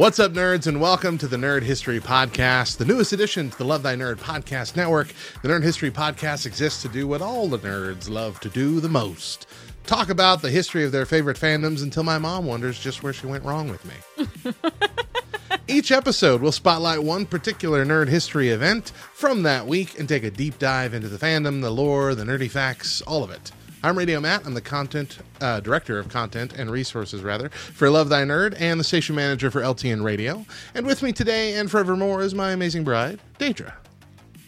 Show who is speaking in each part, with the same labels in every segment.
Speaker 1: What's up, nerds, and welcome to the Nerd History Podcast, the newest addition to the Love Thy Nerd Podcast Network. The Nerd History Podcast exists to do what all the nerds love to do the most talk about the history of their favorite fandoms until my mom wonders just where she went wrong with me. Each episode will spotlight one particular nerd history event from that week and take a deep dive into the fandom, the lore, the nerdy facts, all of it. I'm Radio Matt. I'm the content uh, director of content and resources, rather, for Love Thy Nerd and the station manager for LTN Radio. And with me today and forevermore is my amazing bride, Deidra.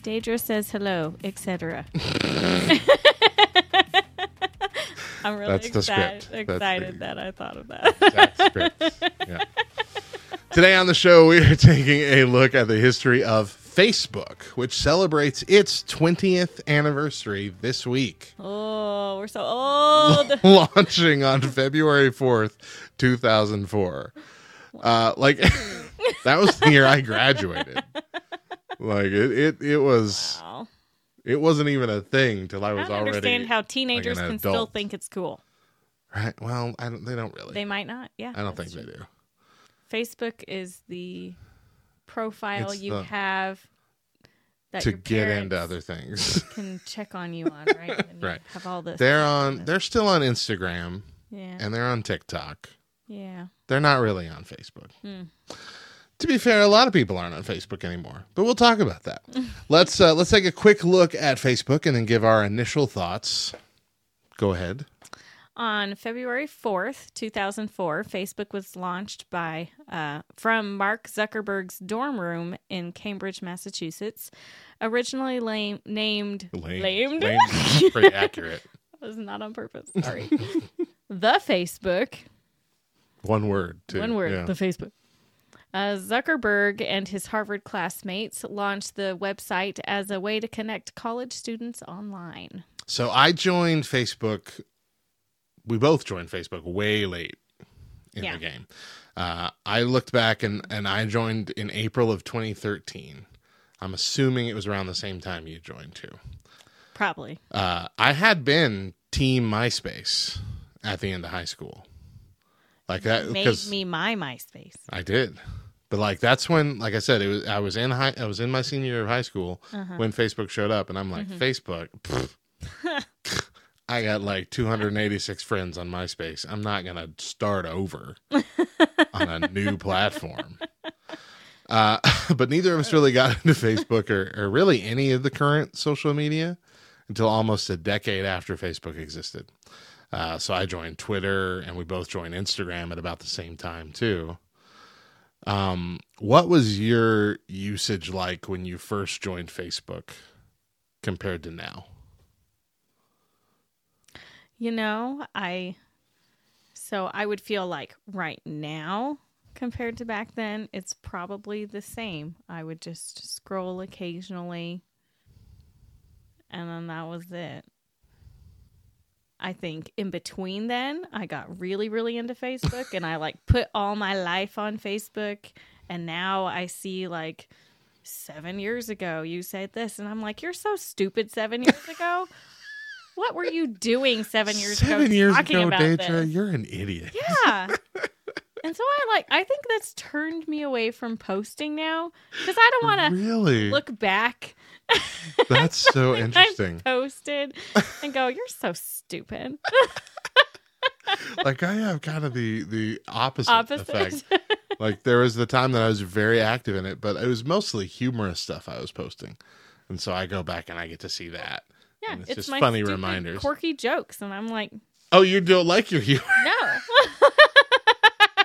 Speaker 2: Deidra says hello, etc. I'm really
Speaker 1: That's
Speaker 2: excited. Excited that I thought of that.
Speaker 1: That's great. Yeah. Today on the show, we are taking a look at the history of Facebook, which celebrates its 20th anniversary this week.
Speaker 2: oh, we're so old.
Speaker 1: launching on February 4th, 2004. Uh, like that was the year I graduated. Like it, it, it was,
Speaker 2: Wow.
Speaker 1: it wasn't even a thing till I
Speaker 2: I
Speaker 1: was
Speaker 2: don't
Speaker 1: already.
Speaker 2: understand how teenagers
Speaker 1: an
Speaker 2: can still think it's cool.
Speaker 1: right? Well, I don't, they don't really.
Speaker 2: They might not. Yeah.
Speaker 1: I don't think they do.
Speaker 2: Facebook is the profile
Speaker 1: It's
Speaker 2: you
Speaker 1: the-
Speaker 2: have that
Speaker 1: To
Speaker 2: your
Speaker 1: get into
Speaker 2: parents
Speaker 1: other things,
Speaker 2: can check on you on, right? And you
Speaker 1: Right.
Speaker 2: Have all this.
Speaker 1: they're on. They're still on Instagram
Speaker 2: yeah.
Speaker 1: and they're on TikTok.
Speaker 2: yeah.
Speaker 1: They're not really on Facebook.
Speaker 2: Hmm.
Speaker 1: To be fair, a lot of people aren't on Facebook anymore, but we'll talk about that. let's uh, let's take a quick look at Facebook and then give our initial thoughts. Go ahead.
Speaker 2: On February 4th, 2004, Facebook was launched by uh, from Mark Zuckerberg's dorm room in Cambridge, Massachusetts. Originally lame, named
Speaker 1: Lame.
Speaker 2: lamed.
Speaker 1: Lame pretty accurate.
Speaker 2: That was not on purpose. Sorry. the Facebook,
Speaker 1: One word. Too.
Speaker 2: one word,
Speaker 1: Yeah.
Speaker 2: the Facebook. Uh, Zuckerberg and his Harvard classmates launched the website as a way to connect college students online.
Speaker 1: So I joined Facebook. We both joined Facebook way late in
Speaker 2: Yeah.
Speaker 1: the game. Uh, I looked back and, and I joined in April of 2013. I'm assuming it was around the same time you joined too.
Speaker 2: Probably.
Speaker 1: Uh, I had been Team MySpace at the end of high school, like that
Speaker 2: Made me my MySpace.
Speaker 1: I did. But like that's when, like I said, it was I was in high, I was in my senior year of high school
Speaker 2: Uh-huh.
Speaker 1: when Facebook showed up, and I'm like,
Speaker 2: Mm-hmm.
Speaker 1: Facebook. I got like 286 friends on MySpace. I'm not gonna start over on a new platform. Uh, but neither of us really got into Facebook or, or really any of the current social media until almost a decade after Facebook existed. Uh, so I joined Twitter, and we both joined Instagram at about the same time too. Um, what was your usage like when you first joined Facebook compared to now?
Speaker 2: You know, I so I would feel like right now compared to back then, it's probably the same. I would just scroll occasionally and then that was it. I think in between then, I got really really into Facebook and I like put all my life on Facebook and now I see like 7 years ago you said this and I'm like you're so stupid 7 years ago. What were you doing seven years ago?
Speaker 1: Seven years
Speaker 2: talking
Speaker 1: ago,
Speaker 2: Deidra,
Speaker 1: you're an idiot.
Speaker 2: Yeah. and so I like I think that's turned me away from posting now because I don't want to
Speaker 1: Really?
Speaker 2: look back
Speaker 1: That's so
Speaker 2: I
Speaker 1: interesting.
Speaker 2: posted and go, "You're so stupid."
Speaker 1: like I have kind of the the opposite,
Speaker 2: Opposite.
Speaker 1: effect. Like there was the time that I was very active in it, but it was mostly humorous stuff I was posting, and so I go back and I get to see that.
Speaker 2: Yeah,
Speaker 1: it's
Speaker 2: it's,
Speaker 1: just
Speaker 2: my
Speaker 1: funny
Speaker 2: stupid,
Speaker 1: reminders.
Speaker 2: quirky jokes, and I'm like,
Speaker 1: Oh, you don't like your humor?
Speaker 2: no.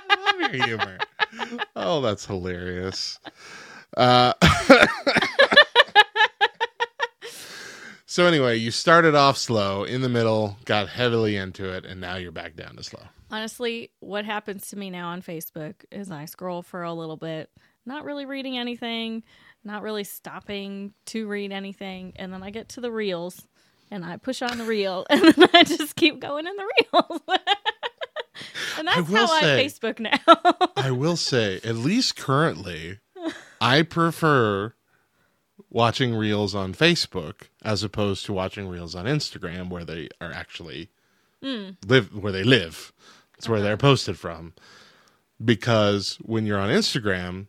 Speaker 1: I love your humor. Oh, that's hilarious. Uh, so anyway, you started off slow, in the middle, got heavily into it, and now you're back down to slow.
Speaker 2: Honestly, what happens to me now on Facebook is I scroll for a little bit, not really reading anything, not really stopping to read anything, and then I get to the reels and I push on the reel and then I just keep going in the reels. and that's
Speaker 1: will
Speaker 2: how I Facebook now.
Speaker 1: I will say, at least currently, I prefer watching reels on Facebook as opposed to watching reels on Instagram where they are actually hmm. live where they live. It's where uh-huh. they're posted from. because when you're on Instagram,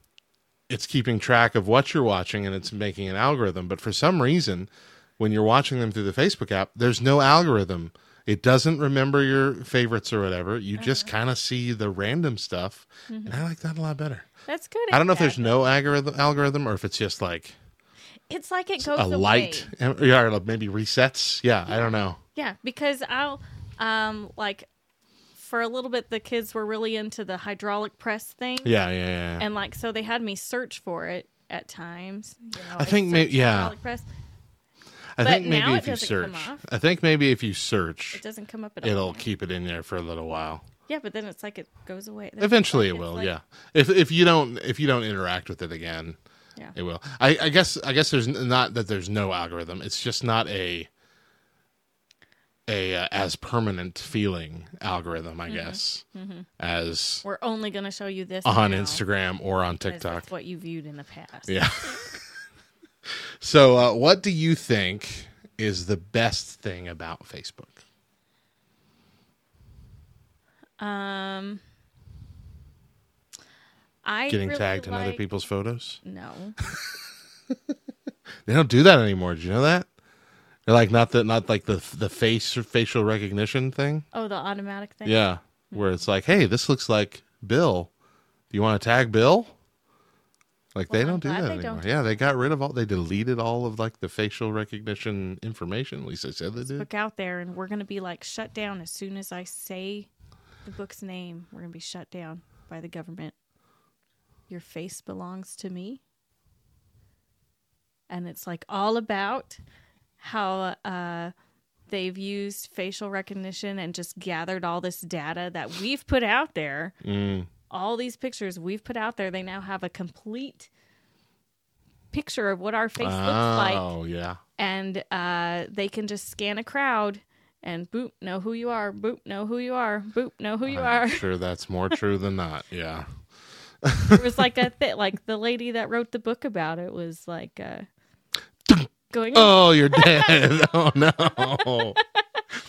Speaker 1: it's keeping track of what you're watching and it's making an algorithm. But for some reason, when you're watching them through the Facebook app, there's no algorithm. It doesn't remember your favorites or whatever. You just
Speaker 2: Uh-huh.
Speaker 1: kind of see the random stuff,
Speaker 2: Mm-hmm.
Speaker 1: and I like that a lot better.
Speaker 2: That's good.
Speaker 1: I don't know if there's no algorithm, algorithm or if it's just like
Speaker 2: It's like it goes
Speaker 1: a
Speaker 2: away.
Speaker 1: light, yeah, or maybe resets. Yeah, I don't know.
Speaker 2: Yeah, because I'll um like for a little bit the kids were really into the hydraulic press thing.
Speaker 1: Yeah, yeah, yeah.
Speaker 2: And like so they had me search for it at times. You know,
Speaker 1: I think
Speaker 2: search
Speaker 1: may- yeah.
Speaker 2: press.
Speaker 1: I
Speaker 2: but
Speaker 1: think maybe if you search. I think maybe if you search,
Speaker 2: It doesn't come up at all.
Speaker 1: it'll keep it in there for a little while.
Speaker 2: Yeah, but then it's like it goes away. Then
Speaker 1: Eventually,
Speaker 2: it's
Speaker 1: it will.
Speaker 2: like-
Speaker 1: yeah, if if you don't if you don't interact with it again,
Speaker 2: Yeah.
Speaker 1: it will. I, I guess I guess there's not that there's no algorithm. It's just not a a uh, as permanent feeling algorithm. I
Speaker 2: Mm-hmm.
Speaker 1: guess as
Speaker 2: We're only going to show you this
Speaker 1: on
Speaker 2: now,
Speaker 1: Instagram or on TikTok.
Speaker 2: What you viewed in the past.
Speaker 1: Yeah. so, uh, what do you think is the best thing about Facebook?
Speaker 2: Um, I
Speaker 1: Getting
Speaker 2: really
Speaker 1: tagged in other people's photos?
Speaker 2: No,
Speaker 1: They don't do that anymore. Did you know that? Like not the not like the the face or facial recognition thing.
Speaker 2: oh, the automatic thing.
Speaker 1: Yeah, hmm. where it's like, hey, this looks like Bill. Do you want to tag Bill? Like they
Speaker 2: Well, I'm
Speaker 1: don't do that
Speaker 2: they
Speaker 1: anymore.
Speaker 2: don't.
Speaker 1: Yeah, they got rid of all. They deleted all of like the facial recognition information. At least they said they did.
Speaker 2: book out there, and we're going to be like shut down as soon as I say the book's name. We're going to be shut down by the government. Your face belongs to me. And it's like all about how uh, they've used facial recognition and just gathered all this data that we've put out there.
Speaker 1: Mm.
Speaker 2: All these pictures we've put out there, they now have a complete picture of what our face looks like
Speaker 1: Oh yeah.
Speaker 2: and uh, they can just scan a crowd and boop know who you are boop know who you are boop know who you
Speaker 1: I'm
Speaker 2: are
Speaker 1: sure that's more true than not. Yeah.
Speaker 2: it was like a th- like the lady that wrote the book about it was like uh, going
Speaker 1: Oh, you're dead. oh no.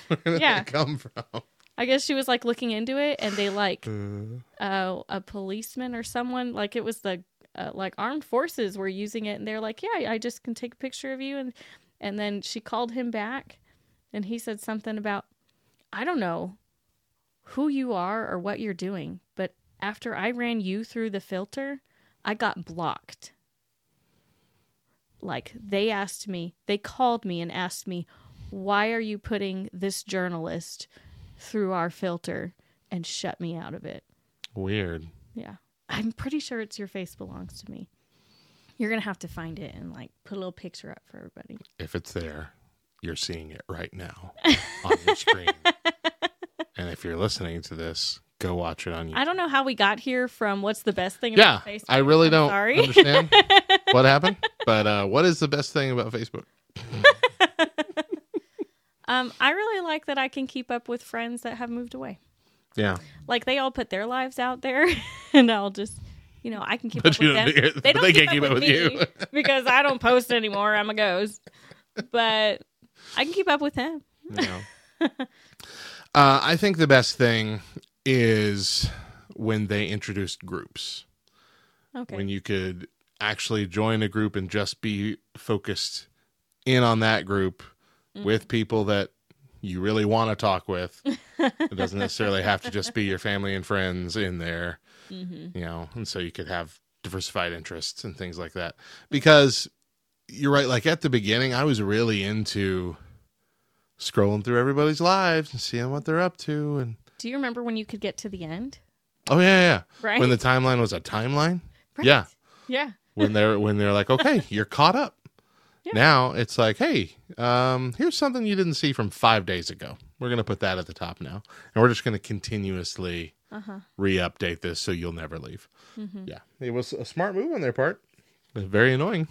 Speaker 1: Where did
Speaker 2: Yeah.
Speaker 1: that come from?
Speaker 2: i guess she was like looking into it and they like
Speaker 1: Uh,
Speaker 2: uh, a policeman or someone like it was the uh, like armed forces were using it and they're like yeah i just can take a picture of you and and then she called him back and he said something about i don't know who you are or what you're doing but after i ran you through the filter i got blocked like they asked me they called me and asked me why are you putting this journalist through our filter and shut me out of it
Speaker 1: weird.
Speaker 2: yeah. I'm pretty sure it's Your Face Belongs to Me. You're going to have to find it and like put a little picture up for everybody.
Speaker 1: If it's there, you're seeing it right now on your screen. and if you're listening to this, go watch it on YouTube.
Speaker 2: I don't know how we got here from what's the best thing
Speaker 1: yeah,
Speaker 2: Facebook.
Speaker 1: I really
Speaker 2: I'm
Speaker 1: don't
Speaker 2: Sorry.
Speaker 1: understand what happened. But uh, what is the best thing about Facebook?
Speaker 2: um, I really like that I can keep up with friends that have moved away.
Speaker 1: Yeah,
Speaker 2: Like they all put their lives out there and I'll just, you know, I can keep
Speaker 1: But
Speaker 2: up
Speaker 1: you
Speaker 2: with
Speaker 1: don't-
Speaker 2: them.
Speaker 1: but they can't keep up with
Speaker 2: me
Speaker 1: you.
Speaker 2: because I don't post anymore. I'm a ghost. But I can keep up with them.
Speaker 1: Yeah. uh, I think the best thing is when they introduced groups.
Speaker 2: Okay.
Speaker 1: When you could actually join a group and just be focused in on that group
Speaker 2: Mm-hmm.
Speaker 1: with people that you really want to talk with. it doesn't necessarily have to just be your family and friends in there,
Speaker 2: mm-hmm.
Speaker 1: you know, and so you could have diversified interests and things like that. Because you're right, like at the beginning, I was really into scrolling through everybody's lives and seeing what they're up to and
Speaker 2: Do you remember when you could get to the end?
Speaker 1: oh yeah, yeah.
Speaker 2: Right.
Speaker 1: When the timeline was a timeline.
Speaker 2: Right.
Speaker 1: Yeah.
Speaker 2: Yeah.
Speaker 1: When they're when they're like, okay, you're caught up.
Speaker 2: Yeah.
Speaker 1: Now it's like, hey, um, here's something you didn't see from five days ago. We're gonna put that at the top now, and we're just gonna continuously
Speaker 2: Uh-huh.
Speaker 1: re-update this so you'll never leave.
Speaker 2: Mm-hmm.
Speaker 1: Yeah, it was a smart move on their part. It was very annoying.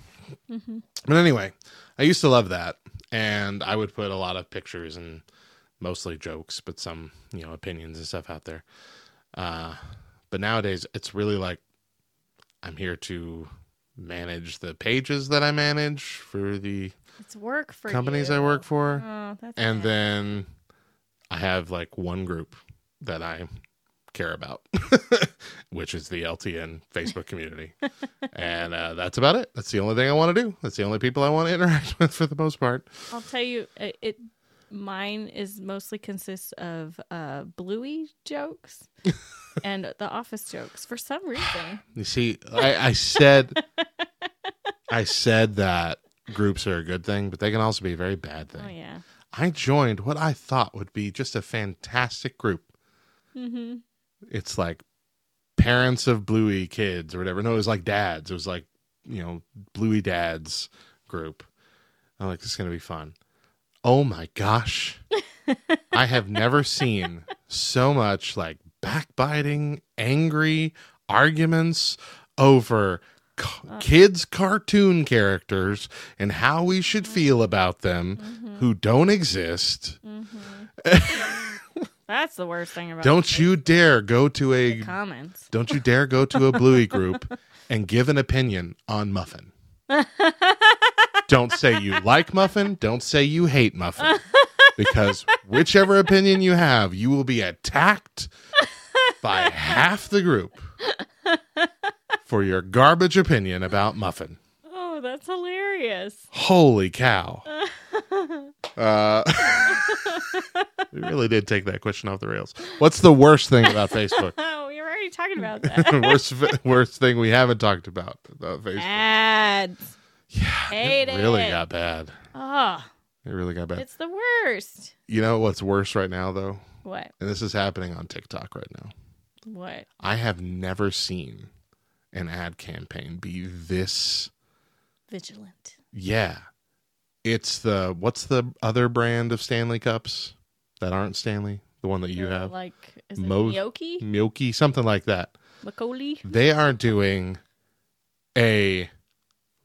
Speaker 2: Mm-hmm.
Speaker 1: But anyway, I used to love that, and I would put a lot of pictures and mostly jokes, but some you know opinions and stuff out there. Uh, but nowadays, it's really like I'm here to manage the pages that I manage for the
Speaker 2: It's work for
Speaker 1: companies
Speaker 2: you.
Speaker 1: I work for,
Speaker 2: Oh,
Speaker 1: and
Speaker 2: sad.
Speaker 1: then I have like one group that I care about, which is the LTN Facebook community. and uh, that's about it. That's the only thing I want to do. That's the only people I want to interact with for the most part.
Speaker 2: I'll tell you, it mine is mostly consists of uh, Bluey jokes and the Office jokes for some reason.
Speaker 1: You see, I, I said, I said that groups are a good thing, but they can also be a very bad thing.
Speaker 2: Oh yeah.
Speaker 1: I joined what I thought would be just a fantastic group.
Speaker 2: Mm-hmm.
Speaker 1: It's like parents of Bluey kids or whatever. No, it was like dads. It was like, you know, Bluey dads group. I'm like, this is going to be fun. Oh my gosh. I have never seen so much like backbiting, angry arguments over c- kids' cartoon characters and how we should mm-hmm. feel about them mm-hmm. who don't exist. Mm-hmm.
Speaker 2: That's the worst thing about
Speaker 1: Don't you dare go to
Speaker 2: the
Speaker 1: a
Speaker 2: comments.
Speaker 1: don't you dare go to a Bluey group and give an opinion on Muffin. don't say you like Muffin, don't say you hate Muffin. Because whichever opinion you have, you will be attacked by half the group for your garbage opinion about Muffin.
Speaker 2: Oh, that's hilarious.
Speaker 1: Holy cow. Uh, we really did take that question off the rails. What's the worst thing about Facebook?
Speaker 2: Oh, we were already talking about that.
Speaker 1: worst worst thing we haven't talked about about Facebook.
Speaker 2: Ads.
Speaker 1: Yeah, it really
Speaker 2: it.
Speaker 1: got bad.
Speaker 2: Oh,
Speaker 1: It really got bad.
Speaker 2: it's the worst.
Speaker 1: You know what's worse right now though?
Speaker 2: What?
Speaker 1: And this is happening on TikTok right now.
Speaker 2: What?
Speaker 1: I have never seen an ad campaign be this
Speaker 2: Vigilant.
Speaker 1: yeah. It's the what's the other brand of Stanley cups that aren't Stanley? The one that you have?
Speaker 2: Like, is it
Speaker 1: Mo- something like that.
Speaker 2: Macaulay?
Speaker 1: They are doing a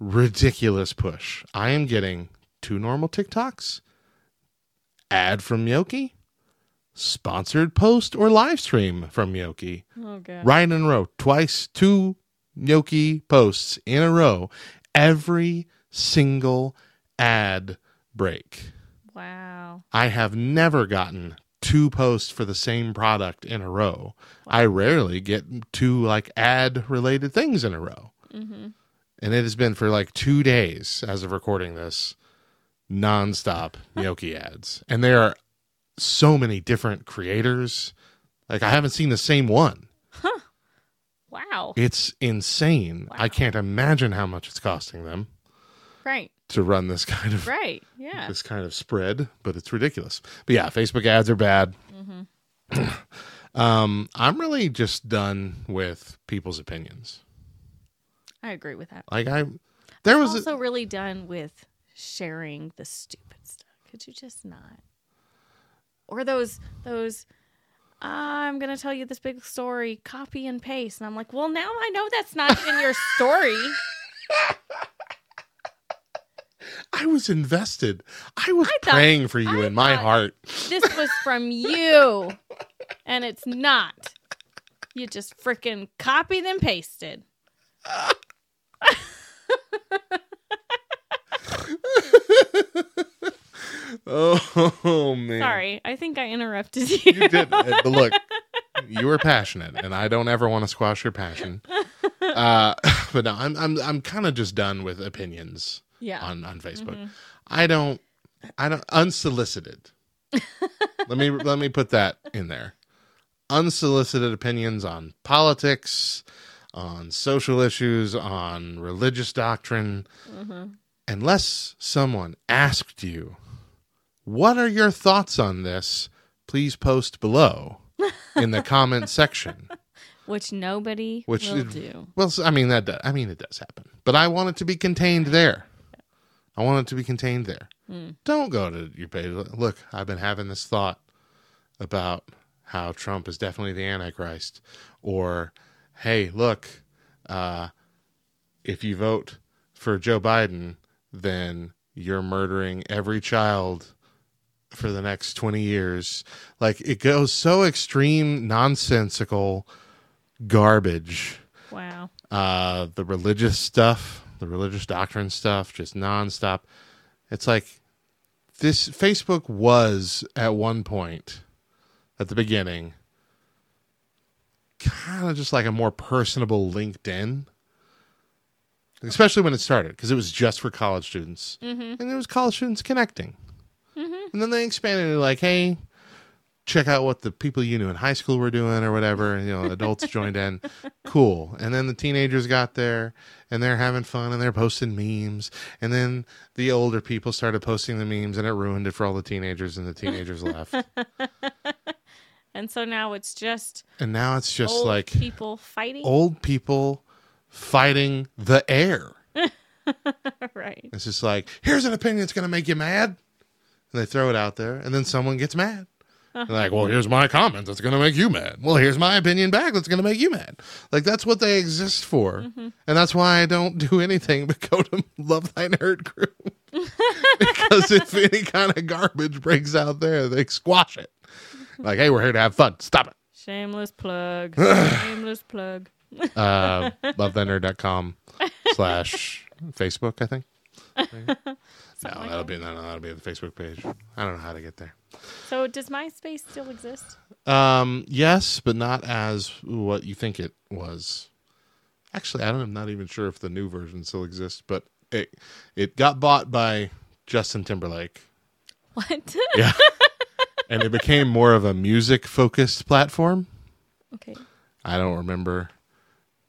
Speaker 1: ridiculous push. I am getting two normal TikToks, ad from Yoki, sponsored post or live stream from Yoki,
Speaker 2: Oh, God.
Speaker 1: right in a row, twice, two Yoki posts in a row, every single ad break.
Speaker 2: Wow.
Speaker 1: I have never gotten two posts for the same product in a row. I rarely get two like ad related things in a row.
Speaker 2: Mm-hmm.
Speaker 1: And it has been for like two days as of recording this nonstop Yoki ads. And there are so many different creators. Like I haven't seen the same one.
Speaker 2: huh Wow.
Speaker 1: It's insane.
Speaker 2: Wow.
Speaker 1: I can't imagine how much it's costing them
Speaker 2: Right.
Speaker 1: to run this kind of
Speaker 2: Right. Yeah.
Speaker 1: this kind of spread, but it's ridiculous. But yeah, Facebook ads are bad.
Speaker 2: Mm-hmm.
Speaker 1: um, I'm really just done with people's opinions.
Speaker 2: I agree with that.
Speaker 1: Like I, there was
Speaker 2: also really done with sharing the stupid stuff. Could you just not? Or those those I'm gonna tell you this big story, copy and paste. And I'm like, well now I know that's not in your story.
Speaker 1: I was invested. I was
Speaker 2: I thought-
Speaker 1: praying for you
Speaker 2: I
Speaker 1: in my heart.
Speaker 2: This was from you. And it's not. You just freaking copied and pasted.
Speaker 1: Oh, oh, man,
Speaker 2: Sorry, I think I interrupted you.
Speaker 1: you did. uh, But look, you were passionate, and I don't ever want to squash your passion. Uh, but no, I'm I'm I'm kind of just done with opinions.
Speaker 2: yeah.
Speaker 1: on on Facebook.
Speaker 2: Mhm.
Speaker 1: I don't I don't unsolicited. let me let me put that in there. Unsolicited opinions on politics, on social issues, on religious doctrine,
Speaker 2: Mhm.
Speaker 1: Unless someone asked you, "What are your thoughts on this?" Please post below in the comment section.
Speaker 2: Which nobody
Speaker 1: Which
Speaker 2: will
Speaker 1: is-
Speaker 2: do.
Speaker 1: Well, I mean that. do- I mean it does happen, but I want it to be contained there. I want it to be contained there.
Speaker 2: Mm.
Speaker 1: Don't go to your page. Look, I've been having this thought about how Trump is definitely the Antichrist, or hey, look, uh, if you vote for Joe Biden, then you're murdering every child for the next 20 years. Like it goes so extreme, nonsensical garbage
Speaker 2: Wow.
Speaker 1: uh the religious stuff the religious doctrine stuff just nonstop it's like this facebook was at one point at the beginning kind of just like a more personable LinkedIn. Especially when it started, because it was just for college students.
Speaker 2: Mm-hmm.
Speaker 1: And it was college students connecting. And then they expanded it like, hey, check out what the people you knew in high school were doing or whatever. And, you know, adults joined in. Cool. And then the teenagers got there and they're having fun and they're posting memes. And then the older people started posting the memes and it ruined it for all the teenagers and the teenagers left.
Speaker 2: And so now it's just
Speaker 1: And now it's just
Speaker 2: old
Speaker 1: like
Speaker 2: people fighting.
Speaker 1: old people fighting the air.
Speaker 2: right.
Speaker 1: It's just like, here's an opinion that's going to make you mad. And they throw it out there, and then someone gets mad. They're uh-huh. like, well, here's my comment that's going to make you mad. Well, here's my opinion back that's going to make you mad. Like, that's what they exist for. Mm-hmm. And that's why I don't do anything but go to Love Thy Nerd Group. because if any kind of garbage breaks out there, they squash it. Like, hey, we're here to have fun. Stop it.
Speaker 2: Shameless plug. Shameless plug.
Speaker 1: Uh, lovethynerd.com slash Facebook, I think. No,
Speaker 2: like
Speaker 1: that'll
Speaker 2: that.
Speaker 1: be no, no, that'll be the Facebook page. I don't know how to get there.
Speaker 2: So does MySpace still exist?
Speaker 1: Um, yes, but not as what you think it was. Actually, I don't, I'm not even sure if the new version still exists, but it it got bought by Justin Timberlake.
Speaker 2: What?
Speaker 1: Yeah. and it became more of a music focused platform.
Speaker 2: okay.
Speaker 1: I don't remember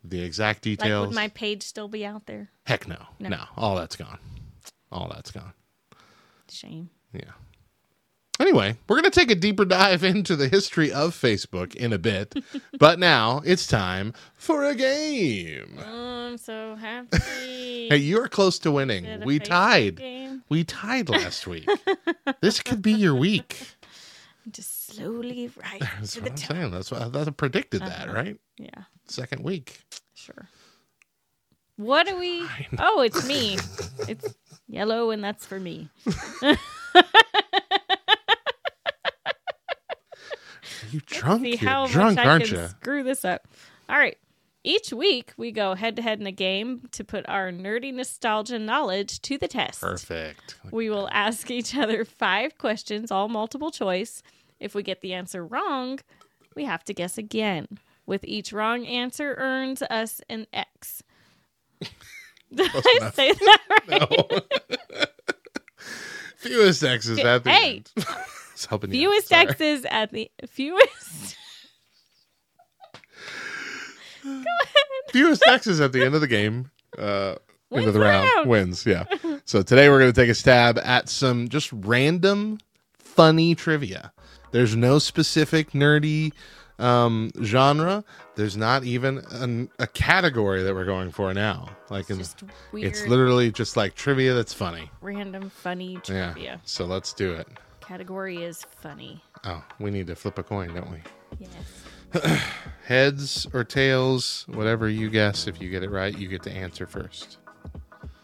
Speaker 1: the exact details.
Speaker 2: Like would my page still be out there?
Speaker 1: Heck no.
Speaker 2: No.
Speaker 1: No. All that's gone. All that's gone.
Speaker 2: Shame.
Speaker 1: Yeah. Anyway, we're going to take a deeper dive into the history of Facebook in a bit. but now it's time for a game.
Speaker 2: Oh, I'm so happy.
Speaker 1: Hey, you're close to winning. We
Speaker 2: Facebook
Speaker 1: tied.
Speaker 2: game.
Speaker 1: We tied last week. this could be your week.
Speaker 2: Just slowly right
Speaker 1: That's
Speaker 2: to
Speaker 1: what
Speaker 2: the
Speaker 1: I'm
Speaker 2: top.
Speaker 1: saying. That's what I predicted that,
Speaker 2: Uh-huh.
Speaker 1: right?
Speaker 2: Yeah,
Speaker 1: Second week.
Speaker 2: Sure. What do we? Oh, it's me. It's yellow, and that's for me.
Speaker 1: You drunk?
Speaker 2: See
Speaker 1: You're
Speaker 2: how
Speaker 1: drunk,
Speaker 2: much I
Speaker 1: aren't
Speaker 2: can
Speaker 1: you?
Speaker 2: screw this up. All right. Each week we go head to head in a game to put our nerdy nostalgia knowledge to the test.
Speaker 1: Perfect.
Speaker 2: We will ask each other five questions, all multiple choice. If we get the answer wrong, we have to guess again. With each wrong answer earns us an X. Did I
Speaker 1: enough.
Speaker 2: say that right?
Speaker 1: Fewest X's at the
Speaker 2: Hey!
Speaker 1: end. It's helping you. out.
Speaker 2: Fewest
Speaker 1: Sorry.
Speaker 2: X's at the fewest.
Speaker 1: fewest X's at the end of the game. Uh, into the
Speaker 2: the
Speaker 1: round.
Speaker 2: round.
Speaker 1: wins. Yeah. so today we're going to take a stab at some just random, funny trivia. There's no specific nerdy um, genre. There's not even an, a category that we're going for now. Like, in,
Speaker 2: Just weird,
Speaker 1: it's literally just like trivia that's funny.
Speaker 2: random, funny trivia. Yeah.
Speaker 1: So let's do it.
Speaker 2: Category is funny.
Speaker 1: Oh, we need to flip a coin, don't we?
Speaker 2: Yes.
Speaker 1: Heads or tails, whatever you guess. If you get it right, you get to answer first.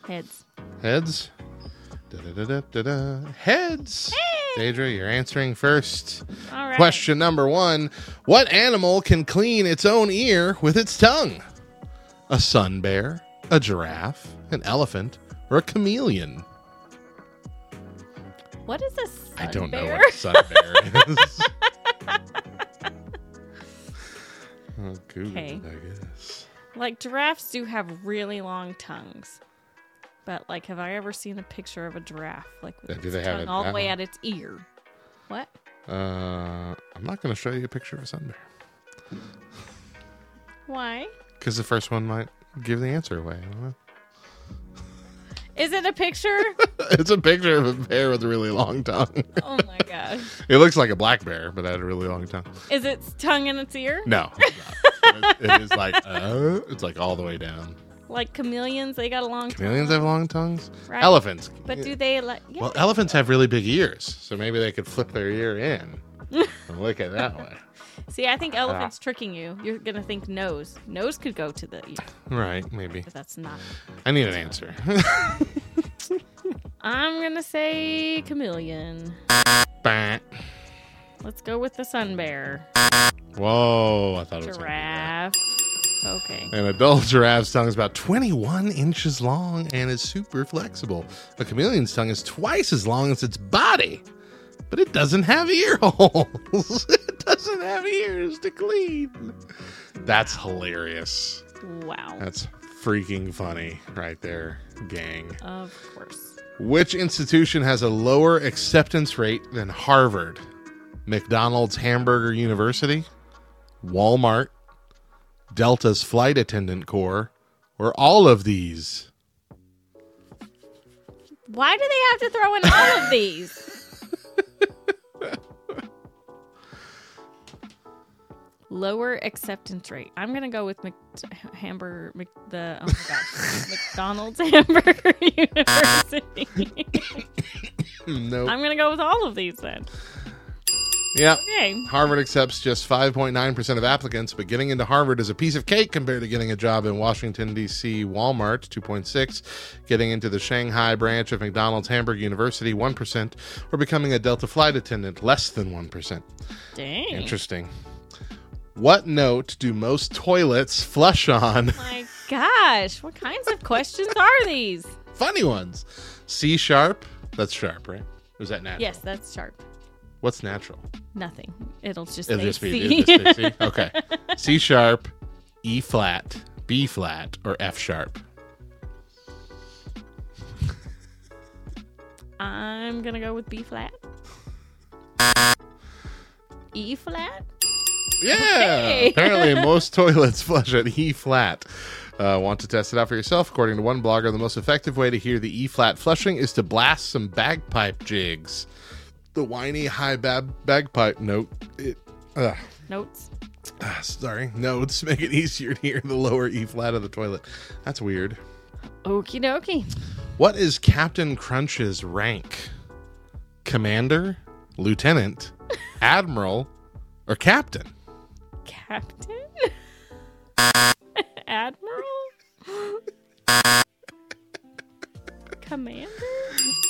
Speaker 2: Heads.
Speaker 1: Heads. Da-da-da-da-da-da. Heads. Deidra, you're answering first.
Speaker 2: All right.
Speaker 1: Question number one What animal can clean its own ear with its tongue? A sun bear, a giraffe, an elephant, or a chameleon?
Speaker 2: What is a sun
Speaker 1: I don't know what a sun bear is. oh,
Speaker 2: Okay.
Speaker 1: I guess.
Speaker 2: Like giraffes do have really long tongues. But like have I ever seen a picture of a giraffe like with
Speaker 1: do
Speaker 2: its
Speaker 1: they have
Speaker 2: tongue
Speaker 1: it
Speaker 2: all the way at its ear? What?
Speaker 1: Uh, I'm not going to show you a picture of a sun bear
Speaker 2: Why?
Speaker 1: because the first one might give the answer away. I don't know.
Speaker 2: Is it a picture?
Speaker 1: it's a picture of a bear with a really long tongue.
Speaker 2: oh my gosh.
Speaker 1: it looks like a black bear, but had a really long tongue.
Speaker 2: Is its tongue in its ear?
Speaker 1: No, it's not. it is like uh, it's like all the way down.
Speaker 2: Like chameleons, they got a long
Speaker 1: Chameleons
Speaker 2: tongue.
Speaker 1: have long tongues.
Speaker 2: Right.
Speaker 1: Elephants,
Speaker 2: But do they like yeah.
Speaker 1: well, elephants have really big ears, so maybe they could flip their ear in and look at that way.
Speaker 2: See, I think elephants
Speaker 1: Ah.
Speaker 2: tricking you. You're gonna think nose. Nose could go to the ear,
Speaker 1: Right? Maybe.
Speaker 2: but that's not.
Speaker 1: I need an answer.
Speaker 2: I'm gonna say chameleon.
Speaker 1: Bah.
Speaker 2: Let's go with the sun bear.
Speaker 1: Whoa! I thought it was.
Speaker 2: Giraffe. Okay.
Speaker 1: An adult giraffe's tongue is about 21 inches long and is super flexible. A chameleon's tongue is twice as long as its body, but it doesn't have ear holes. it doesn't have ears to clean. That's hilarious.
Speaker 2: Wow.
Speaker 1: That's freaking funny right there, gang.
Speaker 2: Of course.
Speaker 1: Which institution has a lower acceptance rate than Harvard? McDonald's Hamburger University, Walmart, Delta's Flight Attendant Corps, or all of these?
Speaker 2: Why do they have to throw in all of these? Lower acceptance rate. I'm gonna go with Mc, hamburger Mc, the oh my gosh McDonald's Hamburger University.
Speaker 1: nope.
Speaker 2: I'm gonna go with all of these then.
Speaker 1: Yeah.
Speaker 2: Okay.
Speaker 1: Harvard accepts just 5.9% of applicants, but getting into Harvard is a piece of cake compared to getting a job in Washington, D.C. Walmart, 2.6, getting into the Shanghai branch of McDonald's Hamburg University, 1%, or becoming a Delta flight attendant, less than 1%.
Speaker 2: Dang.
Speaker 1: Interesting. What note do most toilets flush on?
Speaker 2: My gosh, what kinds of questions are these?
Speaker 1: Funny ones. C sharp. That's sharp, right? Or is that natural?
Speaker 2: Yes, that's sharp.
Speaker 1: What's natural?
Speaker 2: Nothing. It'll just
Speaker 1: It'll just be,
Speaker 2: C.
Speaker 1: it'll just say C? Okay. C sharp, E flat, B flat, or F sharp.
Speaker 2: I'm gonna go with B flat. E flat.
Speaker 1: Yeah. Apparently, most toilets flush at E flat. Uh, want to test it out for yourself? According to one blogger, the most effective way to hear the E flat flushing is to blast some bagpipe jigs. The whiny high bab- bagpipe note. It, uh,
Speaker 2: Notes.
Speaker 1: ah, sorry, notes make it easier to hear the lower E flat of the toilet. That's weird.
Speaker 2: Okie dokie.
Speaker 1: What is Captain Crunch's rank? Commander, Lieutenant, Admiral, or Captain?
Speaker 2: Captain? Admiral? Commander?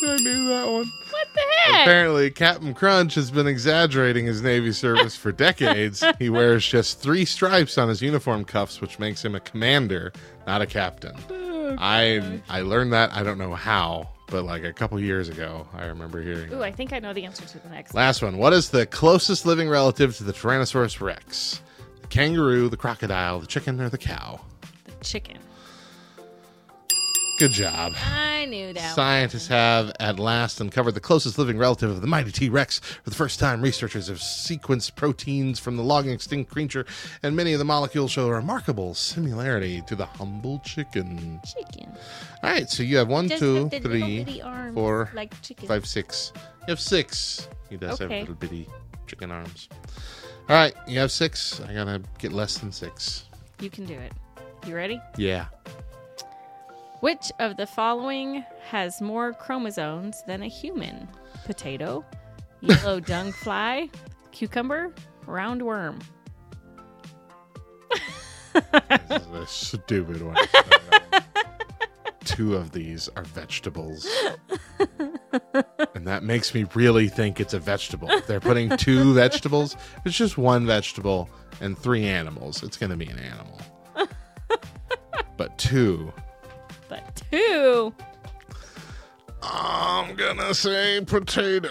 Speaker 1: I knew that one.
Speaker 2: What the heck?
Speaker 1: Apparently, Captain Crunch has been exaggerating his Navy service for decades. he wears just three stripes on his uniform cuffs, which makes him a commander, not a captain. Oh, I I learned that I don't know how, but like a couple years ago, I remember hearing.
Speaker 2: Ooh, I think I know the answer to the next.
Speaker 1: Last one. What is the closest living relative to the Tyrannosaurus Rex? The kangaroo, the crocodile, the chicken, or the cow?
Speaker 2: The chicken.
Speaker 1: Good job.
Speaker 2: I knew that.
Speaker 1: Scientists have at last uncovered the closest living relative of the mighty T Rex. For the first time, researchers have sequenced proteins from the long extinct creature, and many of the molecules show a remarkable similarity to the humble chicken.
Speaker 2: Chicken.
Speaker 1: All right, so you have one,
Speaker 2: Just
Speaker 1: two, three, four,
Speaker 2: like
Speaker 1: five, six. You have six. He does have little bitty chicken arms. All right, you have six. I gotta get less than six.
Speaker 2: You can do it. You ready?
Speaker 1: Yeah.
Speaker 2: Which of the following has more chromosomes than a human? Potato, yellow dung fly, cucumber, roundworm.
Speaker 1: This is a stupid one. Two of these are vegetables. and that makes me really think it's a vegetable. If they're putting two vegetables, it's just one vegetable and three animals, it's going to be an animal. but two,
Speaker 2: But two.
Speaker 1: I'm going to say potato.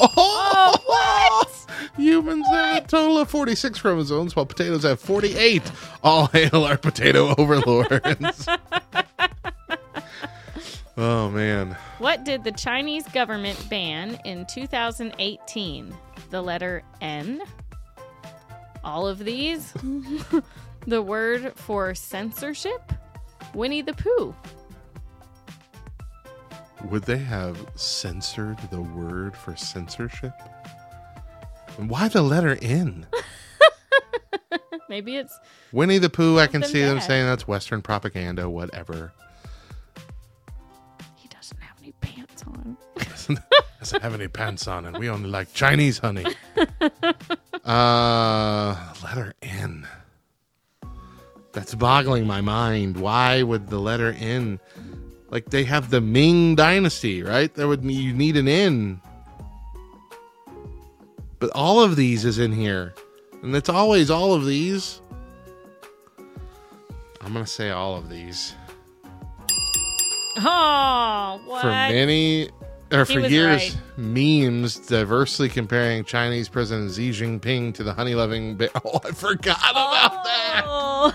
Speaker 2: Oh, oh, what?
Speaker 1: Humans have a total of 46 chromosomes, while potatoes have 48. All hail our potato overlords. oh, man.
Speaker 2: What did the Chinese government ban in 2018? The letter N. All of these. The word for censorship. Winnie the Pooh.
Speaker 1: Would they have censored the word for censorship? And why the letter N?
Speaker 2: Maybe it's
Speaker 1: Winnie the Pooh, I can see them saying that's Western propaganda, whatever.
Speaker 2: he doesn't have any pants on.
Speaker 1: Doesn't have any pants on, and we only like Chinese honey. Uh, letter N. That's boggling my mind. Why would the letter N? Like they have the Ming Dynasty, right? There would you need an N. But all of these is in here, and it's always all of these. I'm gonna say all of these.
Speaker 2: Oh, what?
Speaker 1: For many, or for years,
Speaker 2: right.
Speaker 1: memes diversely comparing Chinese President Xi Jinping to the honey-loving bear. Oh, I forgot about that.
Speaker 2: Oh.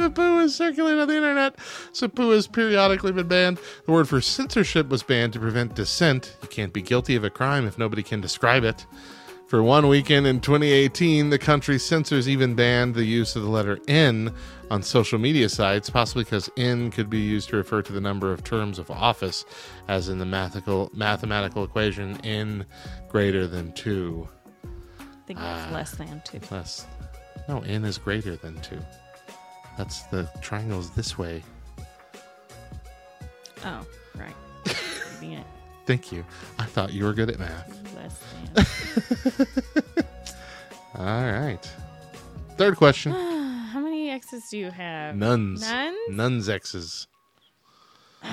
Speaker 1: The Pooh is circulating on the internet, so has periodically been banned. The word for censorship was banned to prevent dissent. You can't be guilty of a crime if nobody can describe it. For one weekend in 2018, the country's censors even banned the use of the letter N on social media sites, possibly because N could be used to refer to the number of terms of office, as in the mathematical, mathematical equation N greater than 2.
Speaker 2: I think it was ah. less than two.
Speaker 1: Less. No, N is greater than 2. That's the triangle's this way.
Speaker 2: Oh, right.
Speaker 1: Thank you. I thought you were good at math. All right. Third question.
Speaker 2: How many X's do you have?
Speaker 1: Nuns.
Speaker 2: Nuns?
Speaker 1: Nuns X's.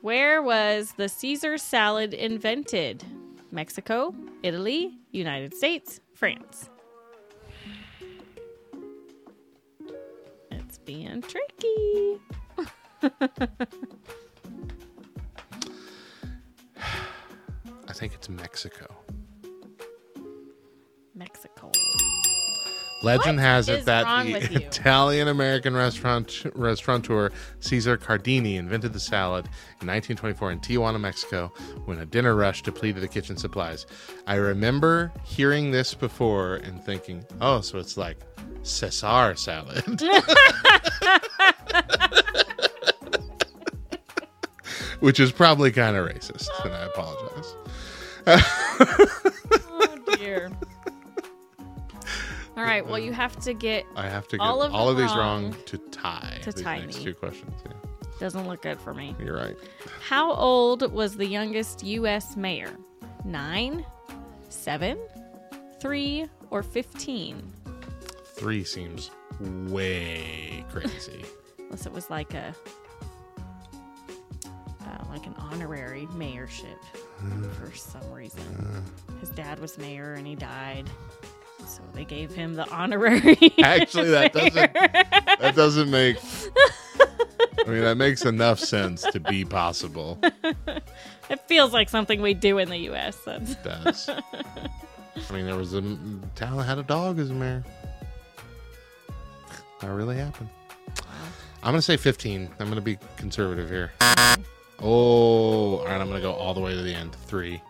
Speaker 2: Where was the Caesar salad invented? Mexico, Italy, United States, France. It's being tricky.
Speaker 1: I think it's Mexico.
Speaker 2: Mexico.
Speaker 1: Legend
Speaker 2: What
Speaker 1: has it that the? Italian American restaurant restaurateur Cesar Cardini invented the salad in 1924 in Tijuana, Mexico, when a dinner rush depleted the kitchen supplies. I remember hearing this before and thinking, "Oh, so it's like Cesar salad." Which is probably kind of racist, and I apologize.
Speaker 2: Oh dear. All right. Well, you have to get.
Speaker 1: I have to get
Speaker 2: All of,
Speaker 1: all
Speaker 2: of
Speaker 1: these wrong.
Speaker 2: wrong
Speaker 1: to tie
Speaker 2: to tie
Speaker 1: next
Speaker 2: me.
Speaker 1: two questions. Yeah,
Speaker 2: Doesn't look good for me.
Speaker 1: you're right.
Speaker 2: How old was the youngest U.S. mayor? Nine, seven, three, or fifteen?
Speaker 1: Three seems way crazy.
Speaker 2: Unless it was like a uh, like an honorary mayorship for some reason. His dad was mayor and he died, so they gave him the honorary.
Speaker 1: Actually, that doesn't that doesn't make. I mean, that makes enough sense to be possible.
Speaker 2: It feels like something we do in the U.S. That's
Speaker 1: It does. I mean, there was a town that had a dog as a mayor. That really happened. I'm gonna say 15. I'm gonna be conservative here. Oh, all right. I'm gonna go all the way to the end. Three.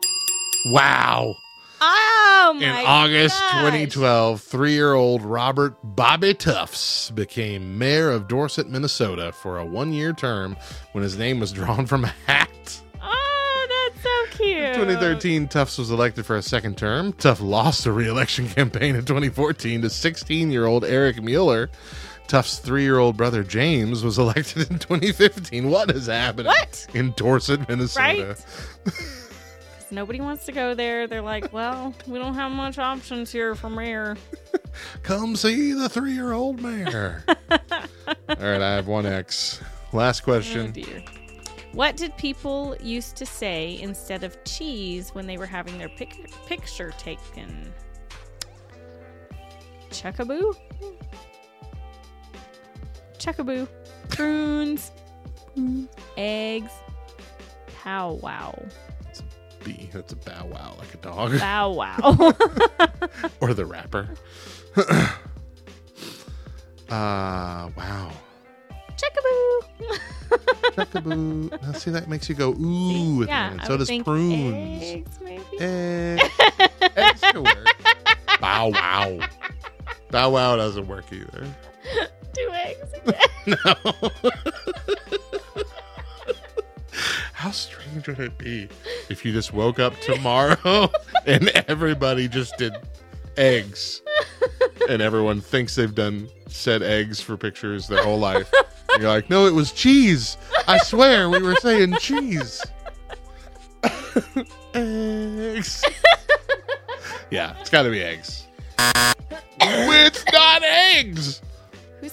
Speaker 1: Wow.
Speaker 2: oh my In
Speaker 1: August
Speaker 2: gosh.
Speaker 1: 2012, three year old Robert Bobby Tufts became mayor of Dorset, Minnesota for a one year term when his name was drawn from a hat.
Speaker 2: Oh, that's so cute.
Speaker 1: In 2013, Tufts was elected for a second term. Tufts lost a re election campaign in 2014 to 16 year old Eric Mueller. Tuft's three year old brother James was elected in 2015. What is happening
Speaker 2: What?
Speaker 1: in Dorset, Minnesota?
Speaker 2: Right? Nobody wants to go there. They're like, well, we don't have much options here for mayor.
Speaker 1: Come see the three year old mayor. All right, I have one X. Last
Speaker 2: Oh
Speaker 1: question.
Speaker 2: dear. What did people used to say instead of cheese when they were having their pic- picture taken? Chuckaboo? Chuckaboo. Prunes. Eggs. Pow wow.
Speaker 1: B. That's a bow wow, like a dog.
Speaker 2: Bow wow.
Speaker 1: or the rapper. uh, wow.
Speaker 2: Chuckaboo.
Speaker 1: Chuckaboo. Now, see, that makes you go ooh.
Speaker 2: yeah.
Speaker 1: So does prunes.
Speaker 2: Eggs, maybe.
Speaker 1: Eggs. Eggs work. Bow wow. Bow wow doesn't work either.
Speaker 2: Two eggs.
Speaker 1: No. How strange would it be if you just woke up tomorrow and everybody just did eggs and everyone thinks they've done said eggs for pictures their whole life. And you're like, no, it was cheese. I swear we were saying cheese. eggs. Yeah, it's got to be eggs. it's not eggs.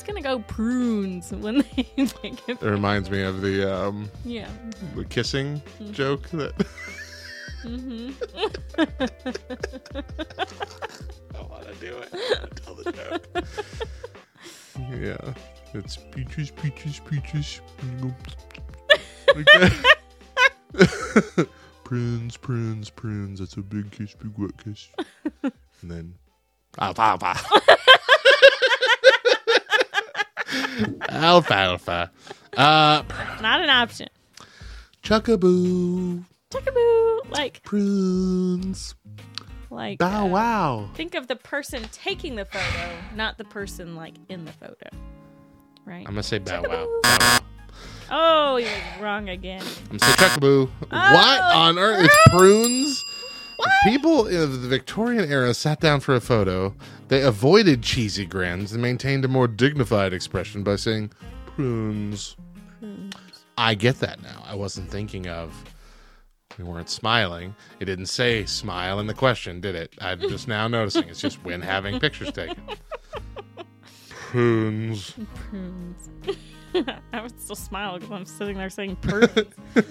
Speaker 2: Who's gonna go prunes when they think
Speaker 1: It reminds me of the um,
Speaker 2: Yeah.
Speaker 1: the kissing joke that
Speaker 2: Mm-hmm.
Speaker 1: I want to do it. Tell the joke. yeah, it's peaches, peaches, peaches. and you go like that. prunes, prunes, prunes. That's a big kiss, big wet kiss. and then alfalfa. Alfalfa. Uh,
Speaker 2: Not an option.
Speaker 1: chuckaboo.
Speaker 2: Tuckaboo. Like,
Speaker 1: Prunes.
Speaker 2: like.
Speaker 1: Bow
Speaker 2: uh,
Speaker 1: wow.
Speaker 2: Think of the person taking the photo, not the person like in the photo. Right?
Speaker 1: I'm gonna say bow wow.
Speaker 2: Oh, was wrong again.
Speaker 1: I'm gonna say chuckaboo. what on earth? It's prunes. People in the Victorian era sat down for a photo. They avoided cheesy grins and maintained a more dignified expression by saying prunes. I get that now. I wasn't thinking of. We weren't smiling. It didn't say smile in the question, did it? I'm just now noticing. It's just when having pictures taken. Prunes.
Speaker 2: Prunes. I would still smile because I'm sitting there saying prunes.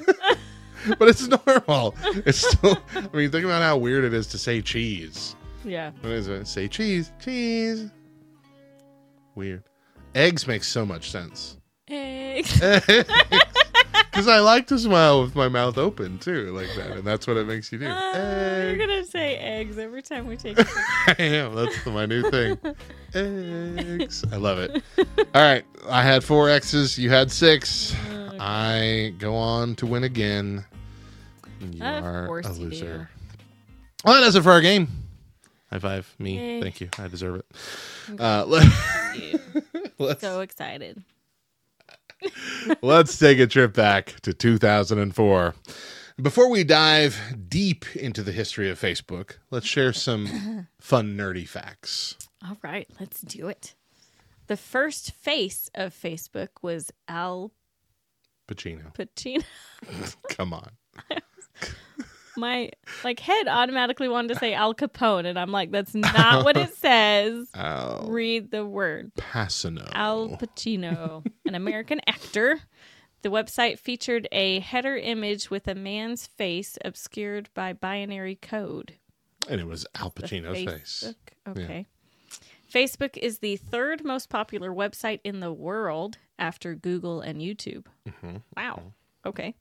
Speaker 1: But it's normal. It's still. I mean, think about how weird it is to say cheese.
Speaker 2: yeah.
Speaker 1: What is it? Say cheese. Cheese. Weird. Eggs make so much sense.
Speaker 2: Eggs.
Speaker 1: Because I like to smile with my mouth open too, like that, and that's what it makes you do.
Speaker 2: Uh, you're gonna say eggs every time we take.
Speaker 1: I am. That's my new thing. Eggs. I love it. All right, I had four X's. You had six. I go on to win again. You
Speaker 2: Of
Speaker 1: are
Speaker 2: course
Speaker 1: a
Speaker 2: you
Speaker 1: loser. Well, that does it for our game. High five, me.
Speaker 2: Yay.
Speaker 1: Thank you. I deserve it. Uh, let, let's
Speaker 2: so excited.
Speaker 1: let's take a trip back to 2004. Before we dive deep into the history of Facebook, let's share some fun, nerdy facts.
Speaker 2: All right, let's do it. The first face of Facebook was Al
Speaker 1: Pacino,
Speaker 2: Pacino.
Speaker 1: come on.
Speaker 2: My like head automatically wanted to say Al Capone, and I'm like, that's not what it says.
Speaker 1: Al
Speaker 2: Read the word.
Speaker 1: Pacino.
Speaker 2: Al Pacino, an American actor. The website featured a header image with a man's face obscured by binary code.
Speaker 1: and it was Al Pacino's face.
Speaker 2: Facebook. Okay. Facebook is the third most popular website in the world after Google and YouTube.
Speaker 1: Mm-hmm.
Speaker 2: Wow. Okay.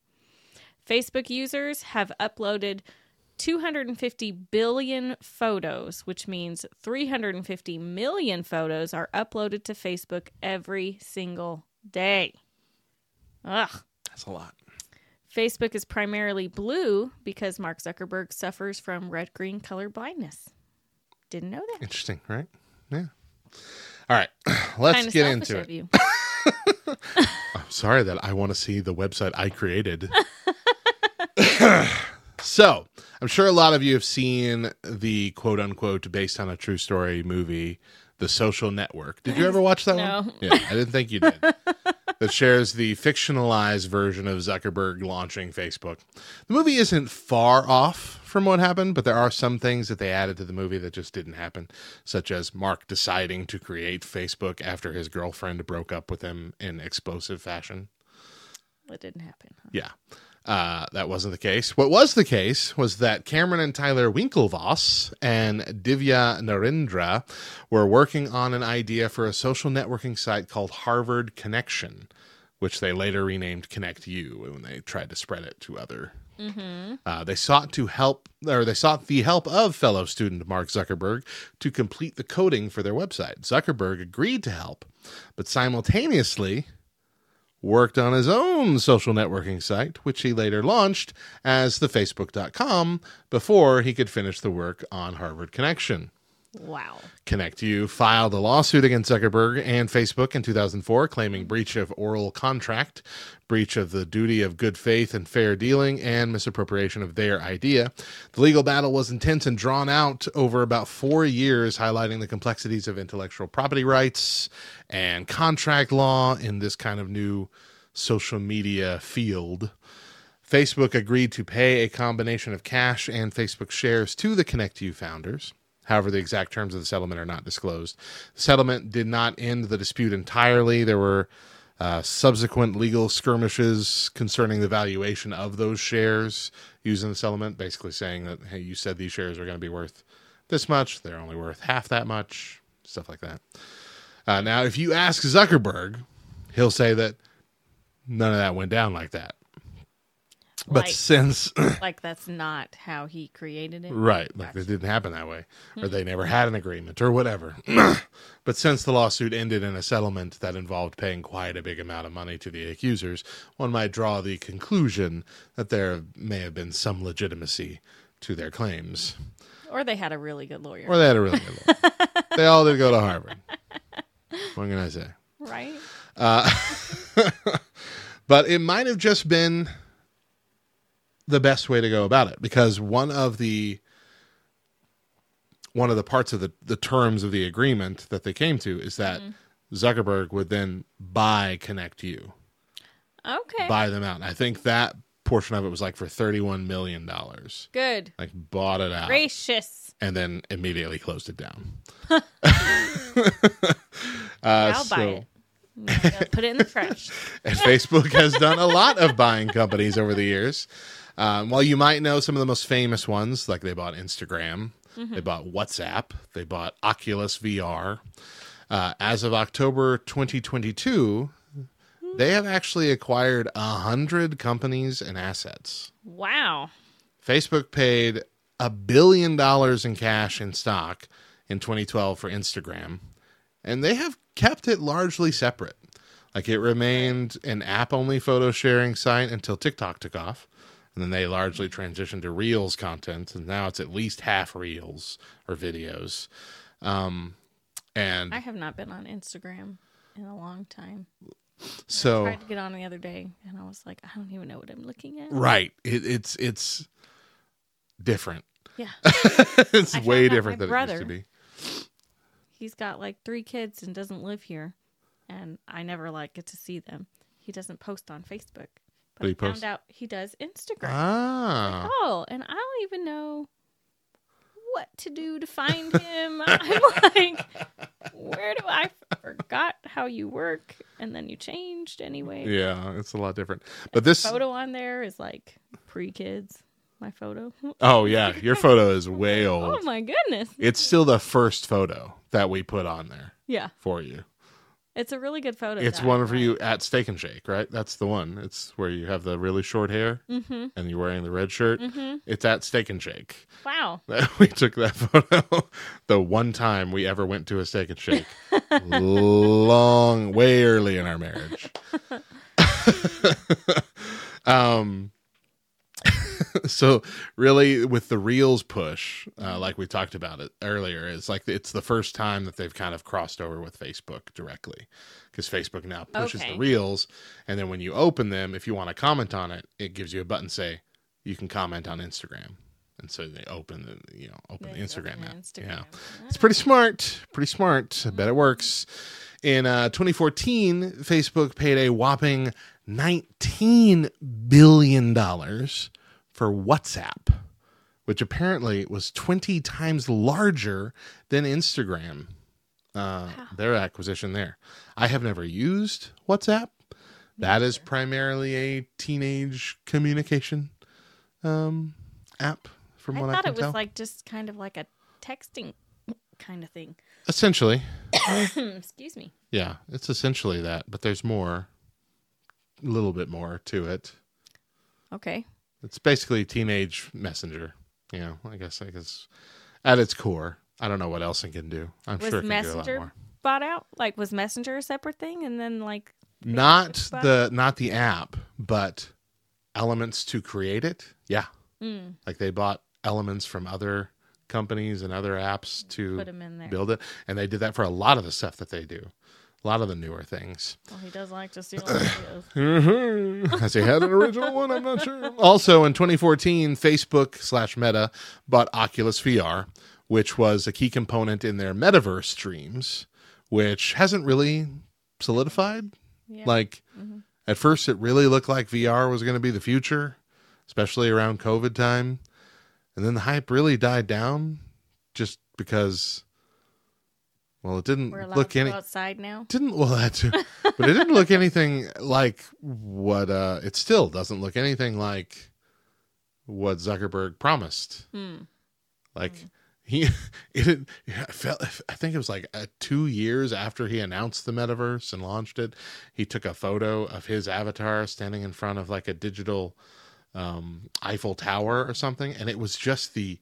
Speaker 2: Facebook users have uploaded 250 billion photos, which means 350 million photos are uploaded to Facebook every single day. Ugh.
Speaker 1: That's a lot.
Speaker 2: Facebook is primarily blue because Mark Zuckerberg suffers from red green color blindness. Didn't know that.
Speaker 1: Interesting, right? Yeah. All right, let's get into it. I'm sorry that I want to see the website I created. so, I'm sure a lot of you have seen the quote unquote based on a true story movie, The Social Network. Did you ever watch that
Speaker 2: No.
Speaker 1: one? Yeah, I didn't think you did. that shares the fictionalized version of Zuckerberg launching Facebook. The movie isn't far off from what happened, but there are some things that they added to the movie that just didn't happen, such as Mark deciding to create Facebook after his girlfriend broke up with him in explosive fashion.
Speaker 2: It didn't happen. huh?
Speaker 1: Yeah. Uh, that wasn't the case. What was the case was that Cameron and Tyler Winklevoss and Divya Narendra were working on an idea for a social networking site called Harvard Connection, which they later renamed ConnectU when they tried to spread it to other. Uh, they sought to help, or they sought the help of fellow student Mark Zuckerberg to complete the coding for their website. Zuckerberg agreed to help, but simultaneously worked on his own social networking site, which he later launched as the Facebook.com before he could finish the work on Harvard Connection.
Speaker 2: Wow.
Speaker 1: ConnectU filed a lawsuit against Zuckerberg and Facebook in 2004, claiming breach of oral contract, breach of the duty of good faith and fair dealing, and misappropriation of their idea. The legal battle was intense and drawn out over about four years, highlighting the complexities of intellectual property rights and contract law in this kind of new social media field. Facebook agreed to pay a combination of cash and Facebook shares to the ConnectU founders. However, the exact terms of the settlement are not disclosed. The settlement did not end the dispute entirely. There were uh, subsequent legal skirmishes concerning the valuation of those shares using in the settlement, basically saying that, hey, you said these shares are going to be worth this much, they're only worth half that much, stuff like that. Uh, now, if you ask Zuckerberg, he'll say that none of that went down like that. But
Speaker 2: like,
Speaker 1: since
Speaker 2: like that's not how he created it.
Speaker 1: Right. Like
Speaker 2: Gotcha.
Speaker 1: it didn't happen that way. Or they never had an agreement or whatever. but since the lawsuit ended in a settlement that involved paying quite a big amount of money to the accusers, one might draw the conclusion that there may have been some legitimacy to their claims.
Speaker 2: Or they had a really good lawyer.
Speaker 1: Or they had a really good lawyer. they all did go to Harvard. What can I say?
Speaker 2: right?
Speaker 1: uh, but it might have just been the best way to go about it because one of the one of the parts of the, the terms of the agreement that they came to is that Zuckerberg would then buy ConnectU,
Speaker 2: Okay.
Speaker 1: buy them out. And I think that portion of it was like for thirty-one million dollars.
Speaker 2: Good.
Speaker 1: Like bought it out
Speaker 2: Gracious.
Speaker 1: and then immediately closed it down. uh,
Speaker 2: I'll
Speaker 1: so-
Speaker 2: buy it. Put it in the trash.
Speaker 1: and Facebook has done a lot of buying companies over the years. Um, while you might know some of the most famous ones, like they bought Instagram, they bought WhatsApp, they bought Oculus VR. Uh, as of October 2022, they have actually acquired a hundred companies and assets.
Speaker 2: Wow.
Speaker 1: Facebook paid a billion dollars in cash in stock in 2012 for Instagram, and they have kept it largely separate. Like it remained an app only photo sharing site until TikTok took off. And then they largely transitioned to Reels content, and now it's at least half Reels or videos. Um, and
Speaker 2: I have not been on Instagram in a long time.
Speaker 1: So I
Speaker 2: tried to get on the other day and I was like, I don't even know what I'm looking at.
Speaker 1: right, it, it's it's different.
Speaker 2: Yeah.
Speaker 1: it's
Speaker 2: I
Speaker 1: way different than it used to be.
Speaker 2: He's got like three kids and doesn't live here. And I never like get to see them. He doesn't post on Facebook. But
Speaker 1: But he
Speaker 2: I found out he does Instagram.
Speaker 1: Ah,
Speaker 2: Oh, and I don't even know what to do to find him. I'm like, where do I forgot how you work? And then you changed anyway.
Speaker 1: yeah, it's a lot different. But this,
Speaker 2: Photo on there is like pre kids. My photo.
Speaker 1: oh yeah, your photo is way old.
Speaker 2: Oh my goodness.
Speaker 1: It's still the first photo that we put on there
Speaker 2: Yeah,
Speaker 1: for you.
Speaker 2: It's a really good photo.
Speaker 1: It's one for you at Steak and Shake, right? That's the one. It's where you have the really short hair
Speaker 2: Mm-hmm.
Speaker 1: and you're wearing the red shirt.
Speaker 2: Mm-hmm.
Speaker 1: It's at Steak and Shake.
Speaker 2: Wow.
Speaker 1: We took that photo the one time we ever went to a Steak and Shake, long, way early in our marriage. um, so really, with the Reels push, uh, like we talked about it earlier, it's like it's the first time that they've kind of crossed over with Facebook directly, because Facebook now pushes
Speaker 2: Okay.
Speaker 1: the Reels, and then when you open them, if you want to comment on it, it gives you a button say you can comment on Instagram, and so they open the you know open the Instagram app. Yeah, it's pretty smart. Pretty smart. I bet it works. In uh, 2014, Facebook paid a whopping 19 billion dollars for WhatsApp, which apparently was 20 times larger than Instagram. Uh, Their acquisition there. I have never used WhatsApp. That is primarily a teenage communication um, app, from
Speaker 2: I
Speaker 1: what I
Speaker 2: thought
Speaker 1: can
Speaker 2: it was
Speaker 1: tell.
Speaker 2: like just kind of like a texting kind of thing.
Speaker 1: Essentially,
Speaker 2: Excuse me.
Speaker 1: Yeah, it's essentially that, but there's more, a little bit more to it.
Speaker 2: Okay.
Speaker 1: It's basically teenage messenger. You know, I guess I guess at its core. I don't know what else it can do. I'm
Speaker 2: Was
Speaker 1: sure it can do a lot more.
Speaker 2: bought out? Like was Messenger a separate thing and then like
Speaker 1: Not the not the app, but elements to create it. Yeah,
Speaker 2: mm,
Speaker 1: like they bought elements from other companies and other apps to
Speaker 2: put him in there.
Speaker 1: build it, and they did that for a lot of the stuff that they do. A lot of the newer things.
Speaker 2: Well, he does like to steal ideas.
Speaker 1: Mhm. Has he had an original one? I'm not sure. Also, in 2014, Facebook slash Meta bought Oculus VR, which was a key component in their metaverse streams, which hasn't really solidified.
Speaker 2: Yeah.
Speaker 1: Like,
Speaker 2: Mhm.
Speaker 1: at first, it really looked like VR was going to be the future, especially around COVID time. And then the hype really died down just because, well, it didn't look any
Speaker 2: outside now.
Speaker 1: didn't well that too but it didn't look anything like what uh it still doesn't look anything like what zuckerberg promised
Speaker 2: Hmm.
Speaker 1: like he it had- I felt i think it was like uh, two years after he announced the metaverse and launched it he took a photo of his avatar standing in front of like a digital um, Eiffel Tower or something, and it was just the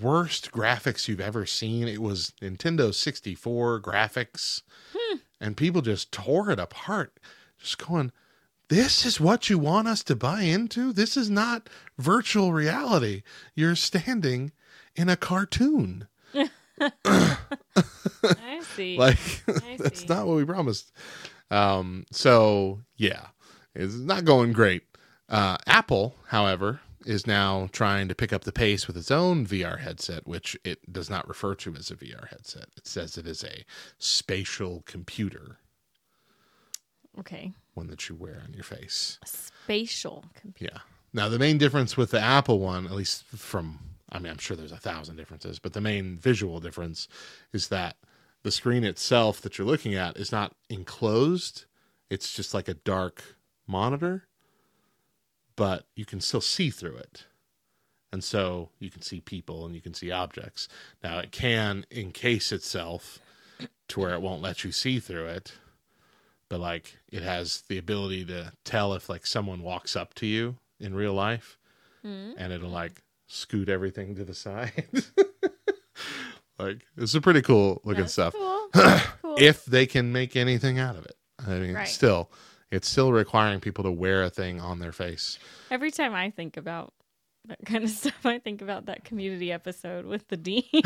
Speaker 1: worst graphics you've ever seen. It was Nintendo 64 graphics, and people just tore it apart, just going, This is what you want us to buy into? This is not virtual reality. You're standing in a cartoon.
Speaker 2: I see.
Speaker 1: Like,
Speaker 2: I
Speaker 1: that's
Speaker 2: see.
Speaker 1: not what we promised. Um, so, yeah, it's not going great. Uh, Apple, however, is now trying to pick up the pace with its own VR headset, which it does not refer to as a VR headset. It says it is a spatial computer,
Speaker 2: okay.
Speaker 1: one that you wear on your face.
Speaker 2: Spatial computer.
Speaker 1: Yeah. Now, the main difference with the Apple one, at least from, I mean, I'm sure there's a thousand differences, but the main visual difference is that the screen itself that you're looking at is not enclosed. It's just like a dark monitor, but you can still see through it. And so you can see people and you can see objects. Now, it can encase itself to where it won't let you see through it but like it has the ability to tell if like someone walks up to you in real life hmm. and it'll like scoot everything to the side like it's a pretty cool looking
Speaker 2: That's
Speaker 1: stuff
Speaker 2: Cool. cool.
Speaker 1: if they can make anything out of it i mean
Speaker 2: Right.
Speaker 1: still it's still requiring people to wear a thing on their face
Speaker 2: Every time I think about that kind of stuff, I think about that community episode with the dean.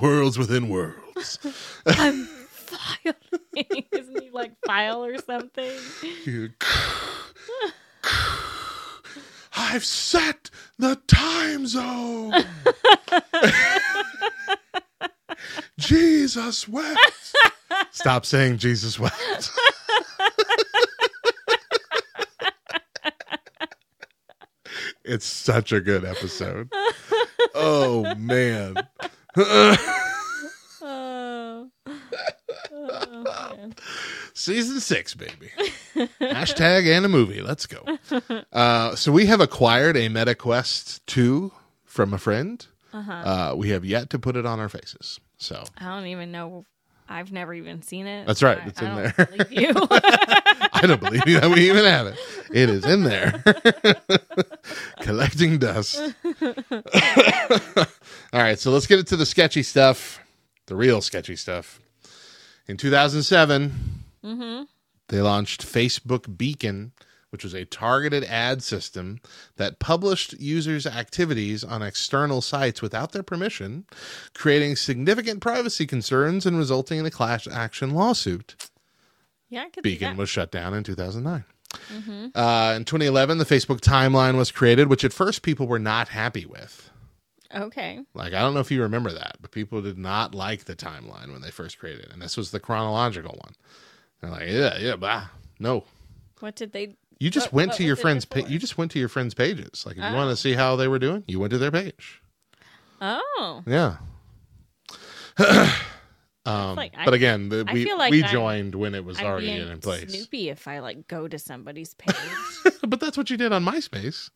Speaker 1: worlds within worlds
Speaker 2: I'm filing. Isn't he like file or something?
Speaker 1: I've set the time zone. Jesus wept. Stop saying Jesus wept. it's such a good episode. Oh man.
Speaker 2: Oh. Oh, man.
Speaker 1: Season six, baby. Hashtag and a movie. Let's go. Uh, so we have acquired a MetaQuest 2 from a friend.
Speaker 2: Uh-huh.
Speaker 1: Uh, we have yet to put it on our faces. So
Speaker 2: I don't even know. I've never even seen it.
Speaker 1: That's right,
Speaker 2: I-
Speaker 1: it's
Speaker 2: I
Speaker 1: in
Speaker 2: don't
Speaker 1: there.
Speaker 2: believe you.
Speaker 1: I don't believe you that we even have it. It is in there. Collecting dust. All right, so let's get into the sketchy stuff, the real sketchy stuff. In 2007, mm-hmm. they launched Facebook Beacon, which was a targeted ad system that published users' activities on external sites without their permission, creating significant privacy concerns and resulting in a class action lawsuit.
Speaker 2: yeah, I could
Speaker 1: Beacon was shut down in 2009. Uh, in 2011, the Facebook timeline was created, which at first people were not happy with.
Speaker 2: Okay.
Speaker 1: Like, I don't know if you remember that, but people did not like the timeline when they first created it. And this was the chronological one. They're like, yeah, yeah, bah, no.
Speaker 2: What did they?
Speaker 1: You just
Speaker 2: What-
Speaker 1: went
Speaker 2: what
Speaker 1: to your friends. Pa- you just went to your friends' pages. Like, if you
Speaker 2: Oh.
Speaker 1: want to see how they were doing, you went to their page.
Speaker 2: Oh,
Speaker 1: Yeah. um,
Speaker 2: like- I-
Speaker 1: but again, the, we
Speaker 2: like
Speaker 1: we
Speaker 2: I'm-
Speaker 1: joined when it was
Speaker 2: I'd
Speaker 1: already in place.
Speaker 2: Snoopy if I like go to somebody's page.
Speaker 1: but that's what you did on MySpace.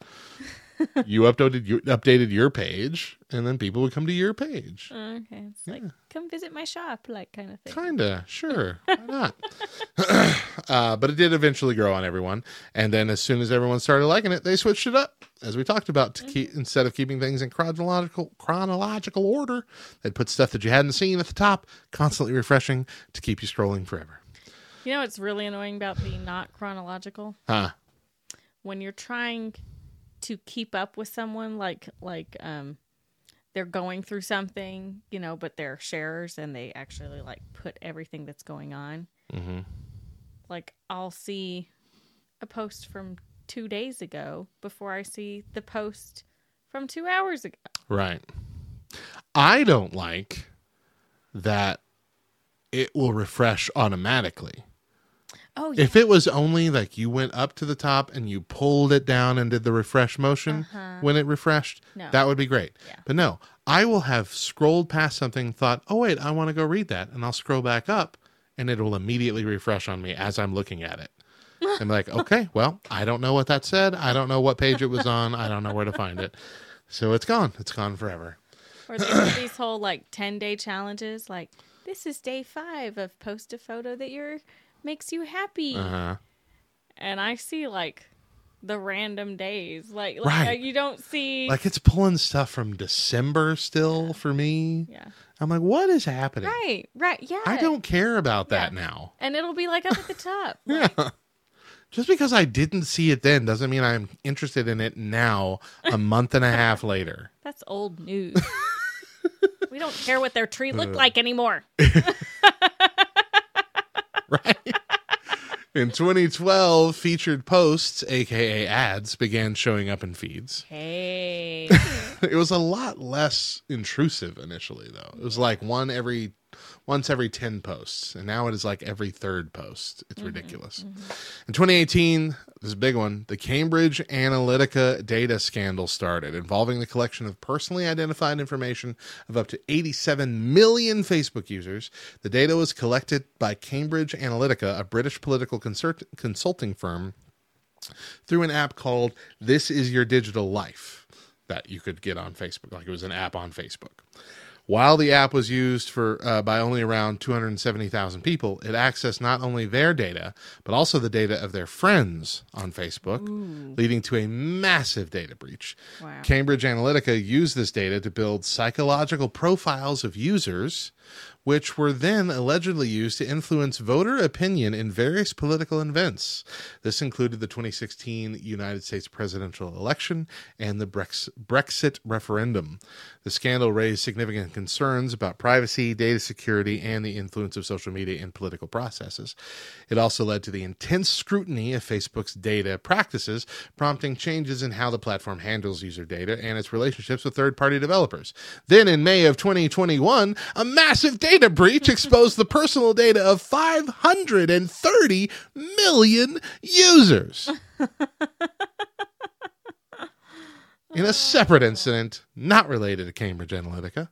Speaker 1: You updated your updated your page, and then people would come to your page.
Speaker 2: okay, it's like come visit my shop, like kind of thing.
Speaker 1: Kinda, sure, why not? uh, but it did eventually grow on everyone, and then as soon as everyone started liking it, they switched it up, as we talked about. To keep instead of keeping things in chronological chronological order, they'd put stuff that you hadn't seen at the top, constantly refreshing to keep you scrolling forever.
Speaker 2: You know what's really annoying about being not chronological?
Speaker 1: Huh?
Speaker 2: When you're trying to keep up with someone, like like um, they're going through something, you know, but they're sharers and they actually like put everything that's going on.
Speaker 1: Mm-hmm.
Speaker 2: Like I'll see a post from two days ago before I see the post from two hours ago.
Speaker 1: Right. I don't like that it will refresh automatically.
Speaker 2: Oh yeah.
Speaker 1: If it was only like you went up to the top and you pulled it down and did the refresh motion when it refreshed,
Speaker 2: Uh-huh. No.
Speaker 1: that would be great.
Speaker 2: Yeah.
Speaker 1: But no, I will have scrolled past something, thought, oh, wait, I want to go read that. And I'll scroll back up and it will immediately refresh on me as I'm looking at it. I'm like, okay, well, I don't know what that said. I don't know what page it was on. I don't know where to find it. So it's gone. It's gone forever.
Speaker 2: Or they these whole like 10 day challenges like this is day five of post a photo that you're makes you happy
Speaker 1: Uh huh.
Speaker 2: and I see like the random days. Like, like
Speaker 1: Right.
Speaker 2: uh, you don't see.
Speaker 1: Like it's pulling stuff from December still for me.
Speaker 2: yeah.
Speaker 1: I'm like, what is happening?
Speaker 2: Right. Right. Yeah.
Speaker 1: I don't care about that
Speaker 2: Yeah.
Speaker 1: now.
Speaker 2: And it'll be like up at the top.
Speaker 1: Yeah. Just because I didn't see it then doesn't mean I'm interested in it now, a month and a half later.
Speaker 2: That's old news. we don't care what their tree
Speaker 1: Uh.
Speaker 2: looked like anymore.
Speaker 1: Right? In 2012, featured posts, aka ads, began showing up in feeds.
Speaker 2: Hey.
Speaker 1: It was a lot less intrusive initially, though. It was like one every once every 10 posts, and now it is like every third post. It's mm-hmm, ridiculous. Mm-hmm. In 2018, this is a big one, the Cambridge Analytica data scandal started, involving the collection of personally identified information of up to 87 million Facebook users. The data was collected by Cambridge Analytica, a British political consult- consulting firm, through an app called This Is Your Digital Life that you could get on Facebook. Like it was an app on Facebook. While the app was used for uh, by only around 270,000 people, it accessed not only their data but also the data of their friends on Facebook, leading to a massive data breach.
Speaker 2: Wow.
Speaker 1: Cambridge Analytica used this data to build psychological profiles of users, which were then allegedly used to influence voter opinion in various political events. This included the 2016 United States presidential election and the Brex- Brexit referendum. The scandal raised significant concerns about privacy, data security, and the influence of social media in political processes. It also led to the intense scrutiny of Facebook's data practices, prompting changes in how the platform handles user data and its relationships with third party developers. Then, in May of 2021, a massive data breach exposed the personal data of 530 million users. In a separate incident not related to Cambridge Analytica.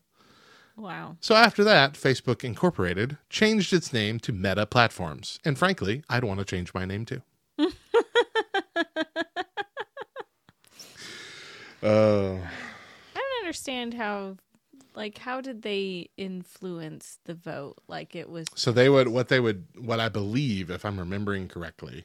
Speaker 2: Wow.
Speaker 1: So after that, Facebook Incorporated changed its name to Meta Platforms. And frankly, I'd want to change my name too. uh,
Speaker 2: I don't understand how, like, how did they influence the vote? Like, it was.
Speaker 1: so they would what they would what I believe, if I'm remembering correctly,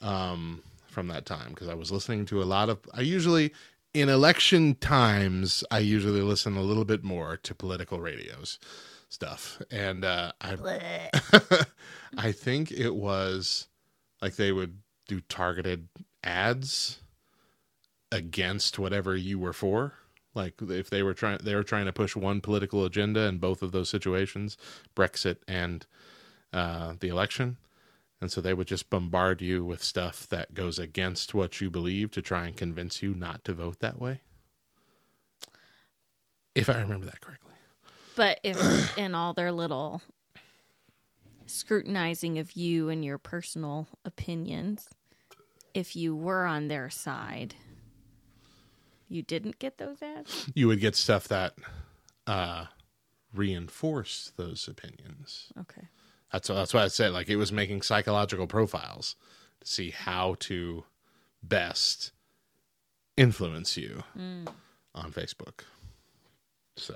Speaker 1: um, from that time because I was listening to a lot of. I usually in election times I usually listen a little bit more to political radios stuff, and uh, I I think it was like they would do targeted ads against whatever you were for. Like if they were trying, they were trying to push one political agenda in both of those situations, Brexit and uh, the election, and so they would just bombard you with stuff that goes against what you believe to try and convince you not to vote that way. If I remember that correctly.
Speaker 2: But if in all their little scrutinizing of you and your personal opinions, if you were on their side, you didn't get those ads?
Speaker 1: you would get stuff that uh, reinforced those opinions.
Speaker 2: Okay.
Speaker 1: That's that's why I said like it was making psychological profiles to see how to best influence you on Facebook. So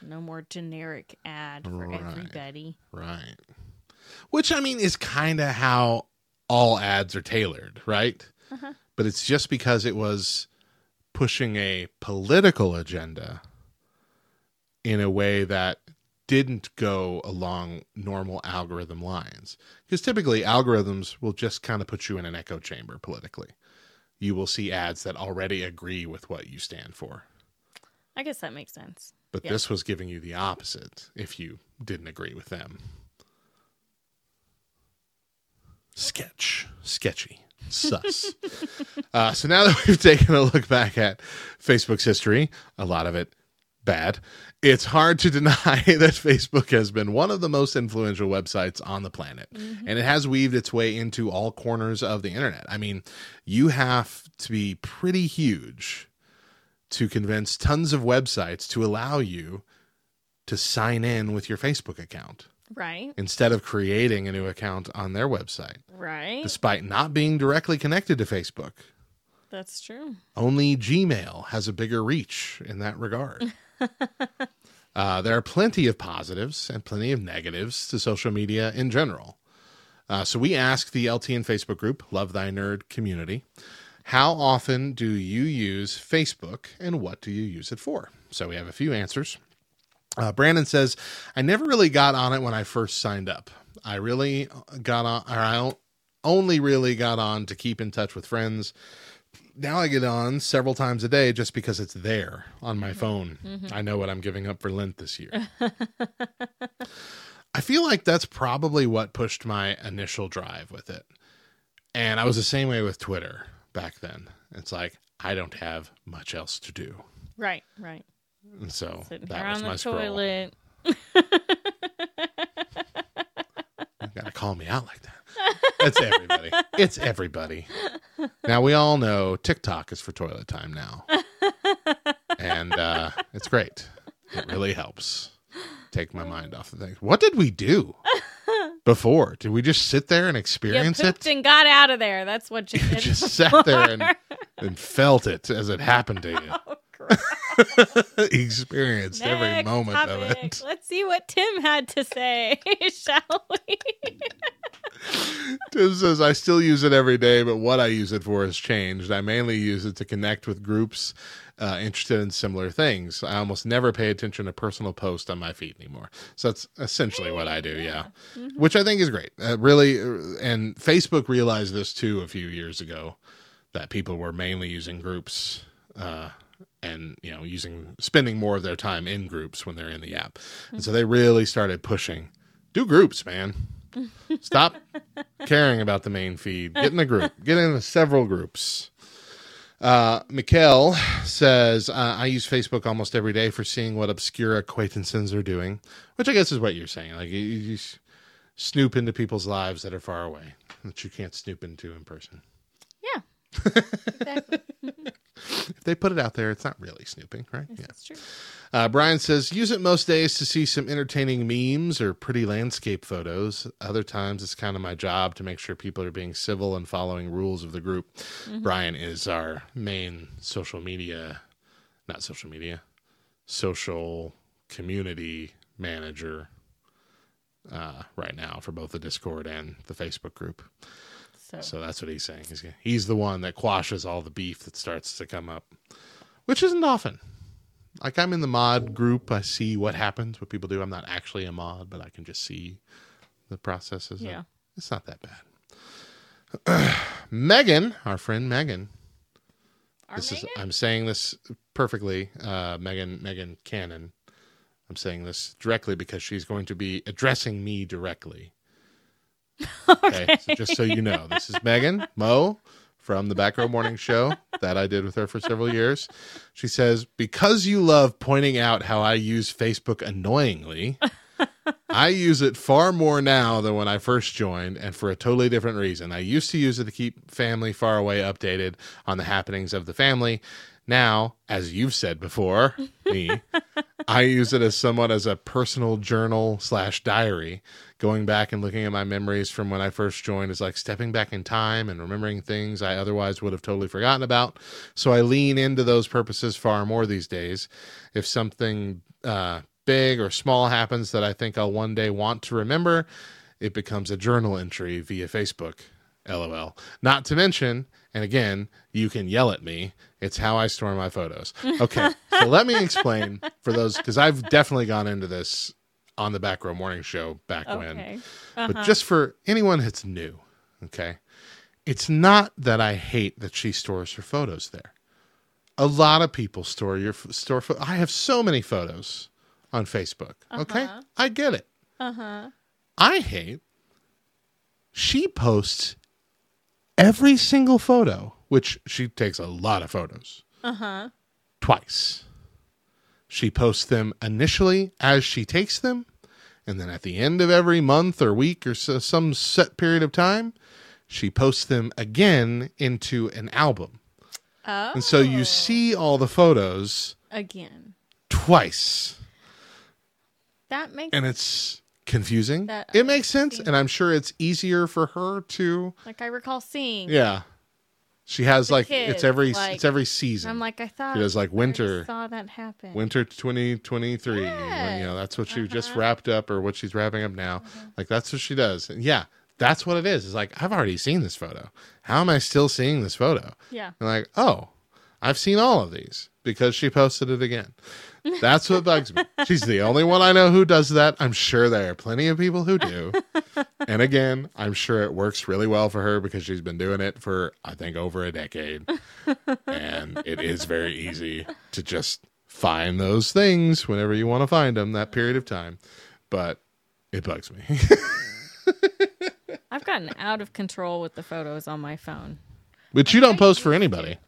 Speaker 2: So no more generic ad for
Speaker 1: Right.
Speaker 2: everybody.
Speaker 1: right, which I mean is kind of how all ads are tailored, right? But it's just because it was pushing a political agenda in a way that didn't go along normal algorithm lines. Because typically algorithms will just kind of put you in an echo chamber politically. You will see ads that already agree with what you stand for.
Speaker 2: I guess that makes sense.
Speaker 1: But
Speaker 2: Yeah.
Speaker 1: this was giving you the opposite if you didn't agree with them. Sketch. Sketchy. Sus. uh, so now that we've taken a look back at Facebook's history, a lot of it bad, it's hard to deny that Facebook has been one of the most influential websites on the planet. And it has weaved its way into all corners of the internet. I mean, you have to be pretty huge to convince tons of websites to allow you to sign in with your Facebook account
Speaker 2: Right?
Speaker 1: instead of creating a new account on their website,
Speaker 2: Right?
Speaker 1: despite not being directly connected to Facebook.
Speaker 2: That's true.
Speaker 1: Only Gmail has a bigger reach in that regard. uh, there are plenty of positives and plenty of negatives to social media in general. Uh, so we asked the LTN Facebook group, Love Thy Nerd Community, how often do you use Facebook and what do you use it for? So we have a few answers. Uh, Brandon says, I never really got on it when I first signed up. I really got on, or I only really got on to keep in touch with friends. Now I get on several times a day just because it's there on my phone. I know what I'm giving up for Lent this year. I feel like that's probably what pushed my initial drive with it. And I was the same way with Twitter back then. It's like, I don't have much else to do.
Speaker 2: Right, right.
Speaker 1: And so
Speaker 2: Sitting
Speaker 1: that was my
Speaker 2: the
Speaker 1: scroll.
Speaker 2: toilet.
Speaker 1: You gotta call me out like that. It's everybody. it's everybody. Now we all know TikTok is for toilet time now. And uh it's great. It really helps take my mind off of things. What did we do before? Did we just sit there and experience it?
Speaker 2: and got out of there. That's what you
Speaker 1: You just sat there and, and felt it as it happened to you. Experienced every
Speaker 2: Next
Speaker 1: moment of it.
Speaker 2: Let's see what Tim had to say, shall we?
Speaker 1: Tim says, I still use it every day, but what I use it for has changed. I mainly use it to connect with groups uh, interested in similar things. I almost never pay attention to personal posts on my feed anymore. So that's essentially what I do, yeah. Which I think is great. Uh, really, uh, and Facebook realized this too a few years ago that people were mainly using groups. Uh, and you know using spending more of their time in groups when they're in the app. And so they really started pushing do groups man. Stop caring about the main feed. Get in the group. Get into several groups. Uh Mikkel says uh, i use facebook almost every day for seeing what obscure acquaintances are doing which i guess is what you're saying. Like you, you snoop into people's lives that are far away that you can't snoop into in person.
Speaker 2: Yeah. Exactly.
Speaker 1: If they put it out there it's not really snooping right yeah
Speaker 2: That's true.
Speaker 1: Uh, Brian says, use it most days to see some entertaining memes or pretty landscape photos. Other times it's kind of my job to make sure people are being civil and following rules of the group. Brian is our main social media, not social media, social community manager uh, right now for both the Discord and the Facebook group.
Speaker 2: So,
Speaker 1: So that's what he's saying. He's, he's the one that quashes all the beef that starts to come up, which isn't often. Like I'm in the mod group, I see what happens, what people do. I'm not actually a mod, but I can just see the processes.
Speaker 2: Yeah.
Speaker 1: It's not that bad. Megan, our friend Megan,
Speaker 2: Our
Speaker 1: this is I'm saying this perfectly. Uh, Megan Megan Cannon. I'm saying this directly because she's going to be addressing me directly. Okay. So just so you know, this is Megan Mo from the Back Row Morning Show that I did with her for several years. She says, Because you love pointing out how I use Facebook annoyingly, I use it far more now than when I first joined, and for a totally different reason. I used to use it to keep family far away updated on the happenings of the family. Now, as you've said before, me, I use it as somewhat as a personal journal slash diary. Going back and looking at my memories from when I first joined is like stepping back in time and remembering things I otherwise would have totally forgotten about. So I lean into those purposes far more these days. If something uh, big or small happens that I think I'll one day want to remember, it becomes a journal entry via Facebook. LOL. Not to mention, and again, you can yell at me. It's how I store my photos. Okay, so let me explain for those because I've definitely gone into this on the Back Row Morning Show back when,
Speaker 2: Okay.
Speaker 1: but just for anyone that's new, okay, it's not that I hate that she stores her photos there. A lot of people store your store. Pho- I have so many photos on Facebook. Okay, I get it.
Speaker 2: Uh huh.
Speaker 1: I hate she posts every single photo, which she takes a lot of photos,
Speaker 2: Uh huh.
Speaker 1: twice. She posts them initially as she takes them, and then at the end of every month or week or so, some set period of time, she posts them again into an album.
Speaker 2: Oh.
Speaker 1: And so you oh. see all the photos
Speaker 2: again.
Speaker 1: twice.
Speaker 2: That makes
Speaker 1: and it's confusing.
Speaker 2: That-
Speaker 1: it makes sense, and I'm sure it's easier for her to.
Speaker 2: like I recall seeing.
Speaker 1: Yeah, she has like
Speaker 2: kids,
Speaker 1: it's every
Speaker 2: like-
Speaker 1: it's every season.
Speaker 2: I'm like I thought.
Speaker 1: She does, like,
Speaker 2: I
Speaker 1: winter-
Speaker 2: Saw that happen.
Speaker 1: Winter 2023. when, you know that's what she just
Speaker 2: Uh-huh.
Speaker 1: wrapped up, or what she's wrapping up now. Like that's what she does. And yeah, that's what it is. It's like I've already seen this photo. How am I still seeing this photo?
Speaker 2: Yeah.
Speaker 1: And like, oh, I've seen all of these because she posted it again. That's what bugs me. She's the only one I know who does that. I'm sure there are plenty of people who do. and again, I'm sure it works really well for her because she's been doing it for, I think, over a decade. and it is very easy to just find those things whenever you want to find them that period of time. But it bugs me.
Speaker 2: I've gotten out of control with the photos on my phone.
Speaker 1: but you don't post for anybody.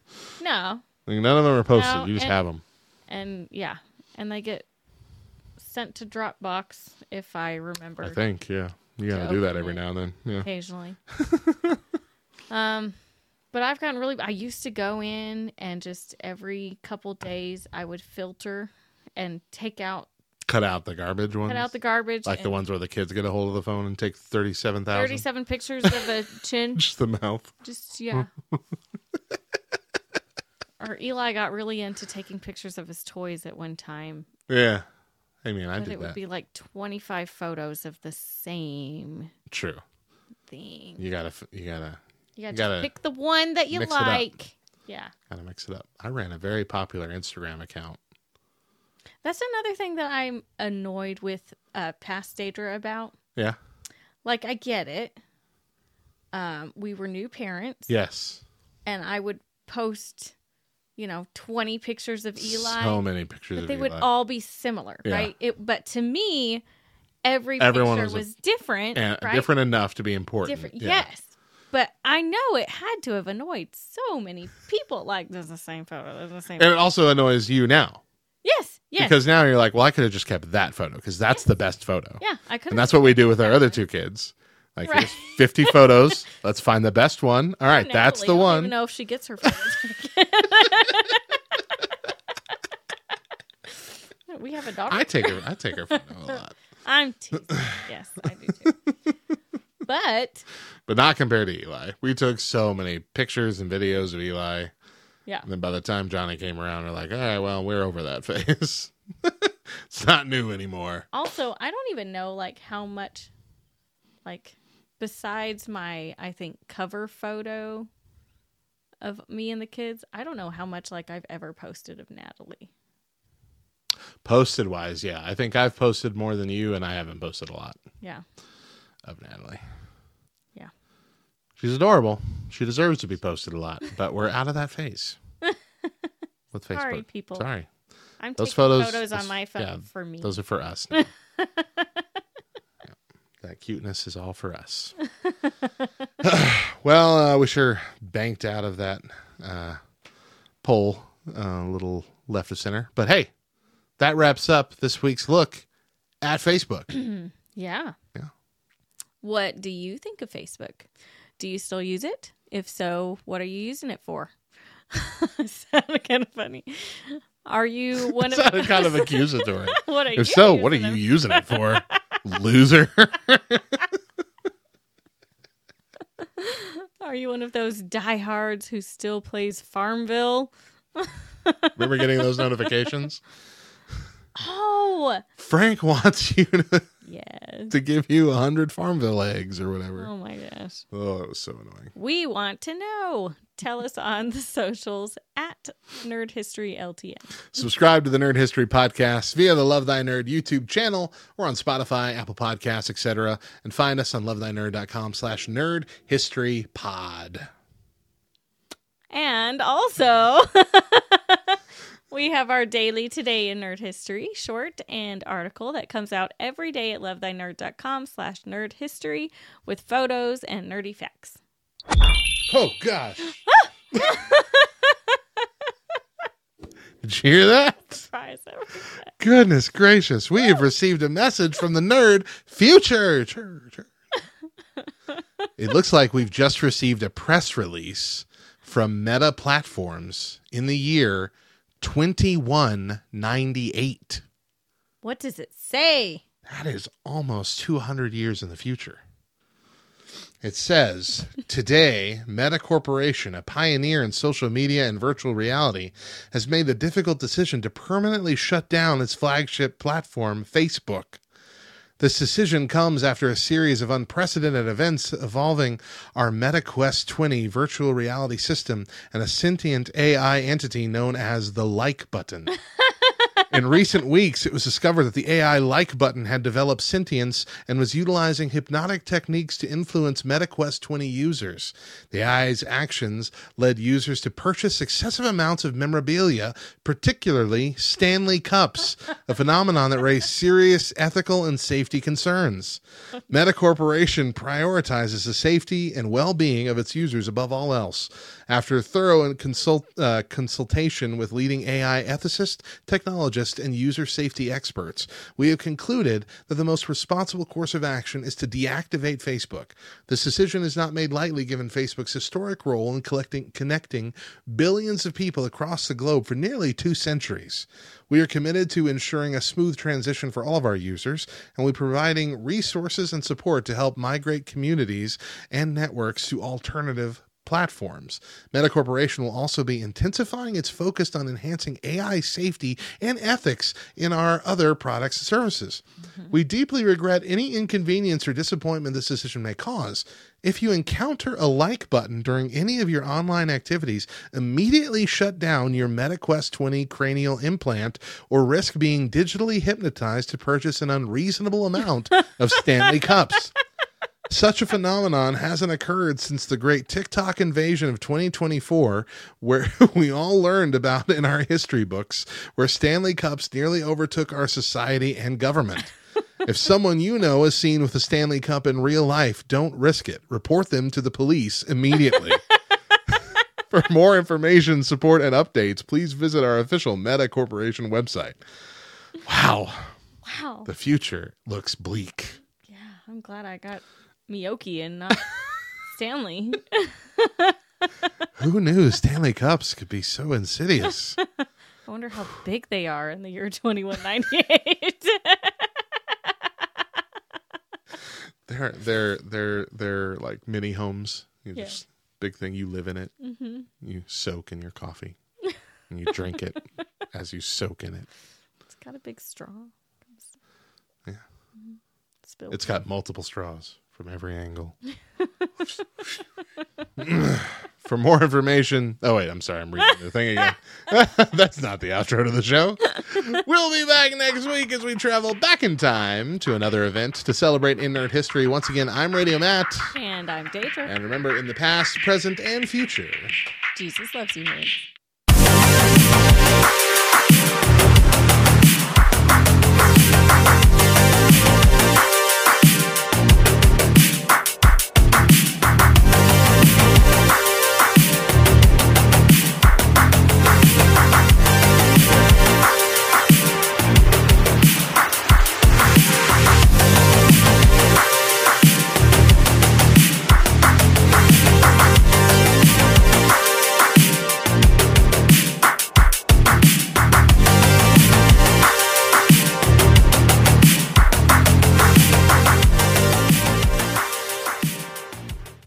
Speaker 2: No.
Speaker 1: Like, none of them are posted.
Speaker 2: No,
Speaker 1: you just
Speaker 2: and-
Speaker 1: have them.
Speaker 2: And yeah. And they get sent to Dropbox if I remember
Speaker 1: I think, yeah. You got to
Speaker 2: To
Speaker 1: do that every now and then. Yeah.
Speaker 2: occasionally. um, but I've gotten really. I used to go in and just every couple days I would filter and take out,
Speaker 1: Cut out the garbage ones.
Speaker 2: cut out the garbage,
Speaker 1: like the
Speaker 2: and
Speaker 1: ones where the kids get a hold of the phone and take 37,000.
Speaker 2: thirty-seven pictures of a chin.
Speaker 1: Just the mouth.
Speaker 2: Just yeah. or Eli got really into taking pictures of his toys at one time,
Speaker 1: Yeah. I mean, I
Speaker 2: but
Speaker 1: did
Speaker 2: it would
Speaker 1: that.
Speaker 2: be like twenty-five photos of the same
Speaker 1: True.
Speaker 2: thing.
Speaker 1: You gotta, you gotta,
Speaker 2: You got
Speaker 1: gotta
Speaker 2: pick the one that you
Speaker 1: mix it up.
Speaker 2: like. Yeah.
Speaker 1: gotta mix it up. I ran a very popular Instagram account.
Speaker 2: That's another thing that I'm annoyed with uh, past Deidra about.
Speaker 1: Yeah.
Speaker 2: Like, I get it. Um, we were new parents,
Speaker 1: Yes.
Speaker 2: and I would post, you know, 20 pictures of Eli,
Speaker 1: So many pictures
Speaker 2: they would all be similar,
Speaker 1: Yeah.
Speaker 2: right? It, but to me, every
Speaker 1: Everyone
Speaker 2: picture
Speaker 1: was a-
Speaker 2: different,
Speaker 1: and
Speaker 2: right?
Speaker 1: different enough to be important.
Speaker 2: Different,
Speaker 1: Yeah.
Speaker 2: yes. But I know it had to have annoyed so many people. Like, there's the same photo. There's the same.
Speaker 1: And it also annoys you now
Speaker 2: yes, yes.
Speaker 1: because now you're like, well, I could have just kept that photo because that's the best photo.
Speaker 2: yeah, I could
Speaker 1: And that's what we do with our other two kids. Like,
Speaker 2: Right.
Speaker 1: here's 50 photos. Let's find the best one. All right, that's the
Speaker 2: I don't
Speaker 1: one.
Speaker 2: even know if she gets her photos. we have a daughter.
Speaker 1: I take her. I take her photo a lot,
Speaker 2: I'm teasing. Yes, I do too. but
Speaker 1: but not compared to Eli. We took so many pictures and videos of Eli.
Speaker 2: yeah,
Speaker 1: And then by the time Johnny came around, we're like, all right, well, we're over that phase. it's not new anymore.
Speaker 2: also I don't even know like how much, like besides my I think cover photo of me and the kids, I don't know how much like I've ever posted of Natalie.
Speaker 1: Posted wise, yeah. I think I've posted more than you, and I haven't posted a lot
Speaker 2: Yeah,
Speaker 1: of Natalie.
Speaker 2: Yeah.
Speaker 1: She's adorable. She deserves to be posted a lot, but we're out of that phase with Facebook.
Speaker 2: Sorry, people.
Speaker 1: Sorry.
Speaker 2: I'm
Speaker 1: Those
Speaker 2: taking
Speaker 1: photos,
Speaker 2: photos,
Speaker 1: those-
Speaker 2: on my phone
Speaker 1: yeah,
Speaker 2: for me.
Speaker 1: Those are for us. That cuteness is all for us. well, uh, we sure banked out of that uh, poll uh, a little left of center. But hey, that wraps up this week's look at Facebook.
Speaker 2: Yeah.
Speaker 1: Yeah.
Speaker 2: What do you think of Facebook? Do you still use it? If so, what are you using it for? Sounded kind of funny. Are you one of
Speaker 1: Sounded kind of accusatory.
Speaker 2: what
Speaker 1: If so, what are you using it for? Loser.
Speaker 2: Are you one of those diehards who still plays Farmville?
Speaker 1: Remember getting those notifications?
Speaker 2: Oh,
Speaker 1: Frank wants you to,
Speaker 2: yes.
Speaker 1: to give you a hundred Farmville eggs or whatever.
Speaker 2: Oh my gosh.
Speaker 1: Oh, it was so annoying.
Speaker 2: We want to know. Tell us on the socials at Nerd History LTN.
Speaker 1: Subscribe to the Nerd History Podcast via the Love Thy Nerd YouTube channel or on Spotify, Apple Podcasts, etc. And find us on lovethynerd.com slash nerd history pod.
Speaker 2: And also, we have our daily Today in Nerd History short and article that comes out every day at lovethynerd.com slash nerd history with photos and nerdy facts.
Speaker 1: Oh, gosh. Ah! Did you hear that?
Speaker 2: Surprise.
Speaker 1: Goodness gracious. We have received a message from the nerd future. It looks like we've just received a press release from Meta Platforms in the year 2198.
Speaker 2: What does it say?
Speaker 1: That is almost 200 years in the future. It says, Today, Meta Corporation, a pioneer in social media and virtual reality, has made the difficult decision to permanently shut down its flagship platform, Facebook. This decision comes after a series of unprecedented events involving our MetaQuest 20 virtual reality system and a sentient AI entity known as the like button. In recent weeks, it was discovered that the AI like button had developed sentience and was utilizing hypnotic techniques to influence MetaQuest 20 users. The AI's actions led users to purchase excessive amounts of memorabilia, particularly Stanley Cups, a phenomenon that raised serious ethical and safety concerns. Meta Corporation prioritizes the safety and well being of its users above all else. After thorough consult, uh, consultation with leading AI ethicists, technologists, and user safety experts, we have concluded that the most responsible course of action is to deactivate Facebook. This decision is not made lightly given Facebook's historic role in collecting, connecting billions of people across the globe for nearly two centuries. We are committed to ensuring a smooth transition for all of our users, and we're providing resources and support to help migrate communities and networks to alternative platforms. Meta Corporation will also be intensifying its focus on enhancing AI safety and ethics in our other products and services. Mm-hmm. We deeply regret any inconvenience or disappointment this decision may cause. If you encounter a like button during any of your online activities, immediately shut down your MetaQuest 20 cranial implant or risk being digitally hypnotized to purchase an unreasonable amount of Stanley Cups. Such a phenomenon hasn't occurred since the great TikTok invasion of 2024, where we all learned about in our history books, where Stanley Cups nearly overtook our society and government. if someone you know is seen with a Stanley Cup in real life, don't risk it. Report them to the police immediately. For more information, support, and updates, please visit our official Meta Corporation website. Wow.
Speaker 2: Wow.
Speaker 1: The future looks bleak.
Speaker 2: Yeah, I'm glad I got Miyoki and not Stanley.
Speaker 1: Who knew Stanley Cups could be so insidious?
Speaker 2: I wonder how big they are in the year 2198.
Speaker 1: they're they're they're they're like mini homes. You
Speaker 2: Yeah.
Speaker 1: just big thing. You live in it.
Speaker 2: hmm
Speaker 1: You soak in your coffee, and you drink it as you soak in it.
Speaker 2: It's got a big straw.
Speaker 1: Yeah.
Speaker 2: Mhm.
Speaker 1: It's got multiple straws from every angle. For more information, oh wait, I'm sorry, I'm reading the thing again. That's not the outro to the show. We'll be back next week as we travel back in time to another event to celebrate in nerd history. Once again, I'm Radio Matt,
Speaker 2: and I'm Deidra.
Speaker 1: and remember, in the past, present, and future.
Speaker 2: Jesus loves you, nerds.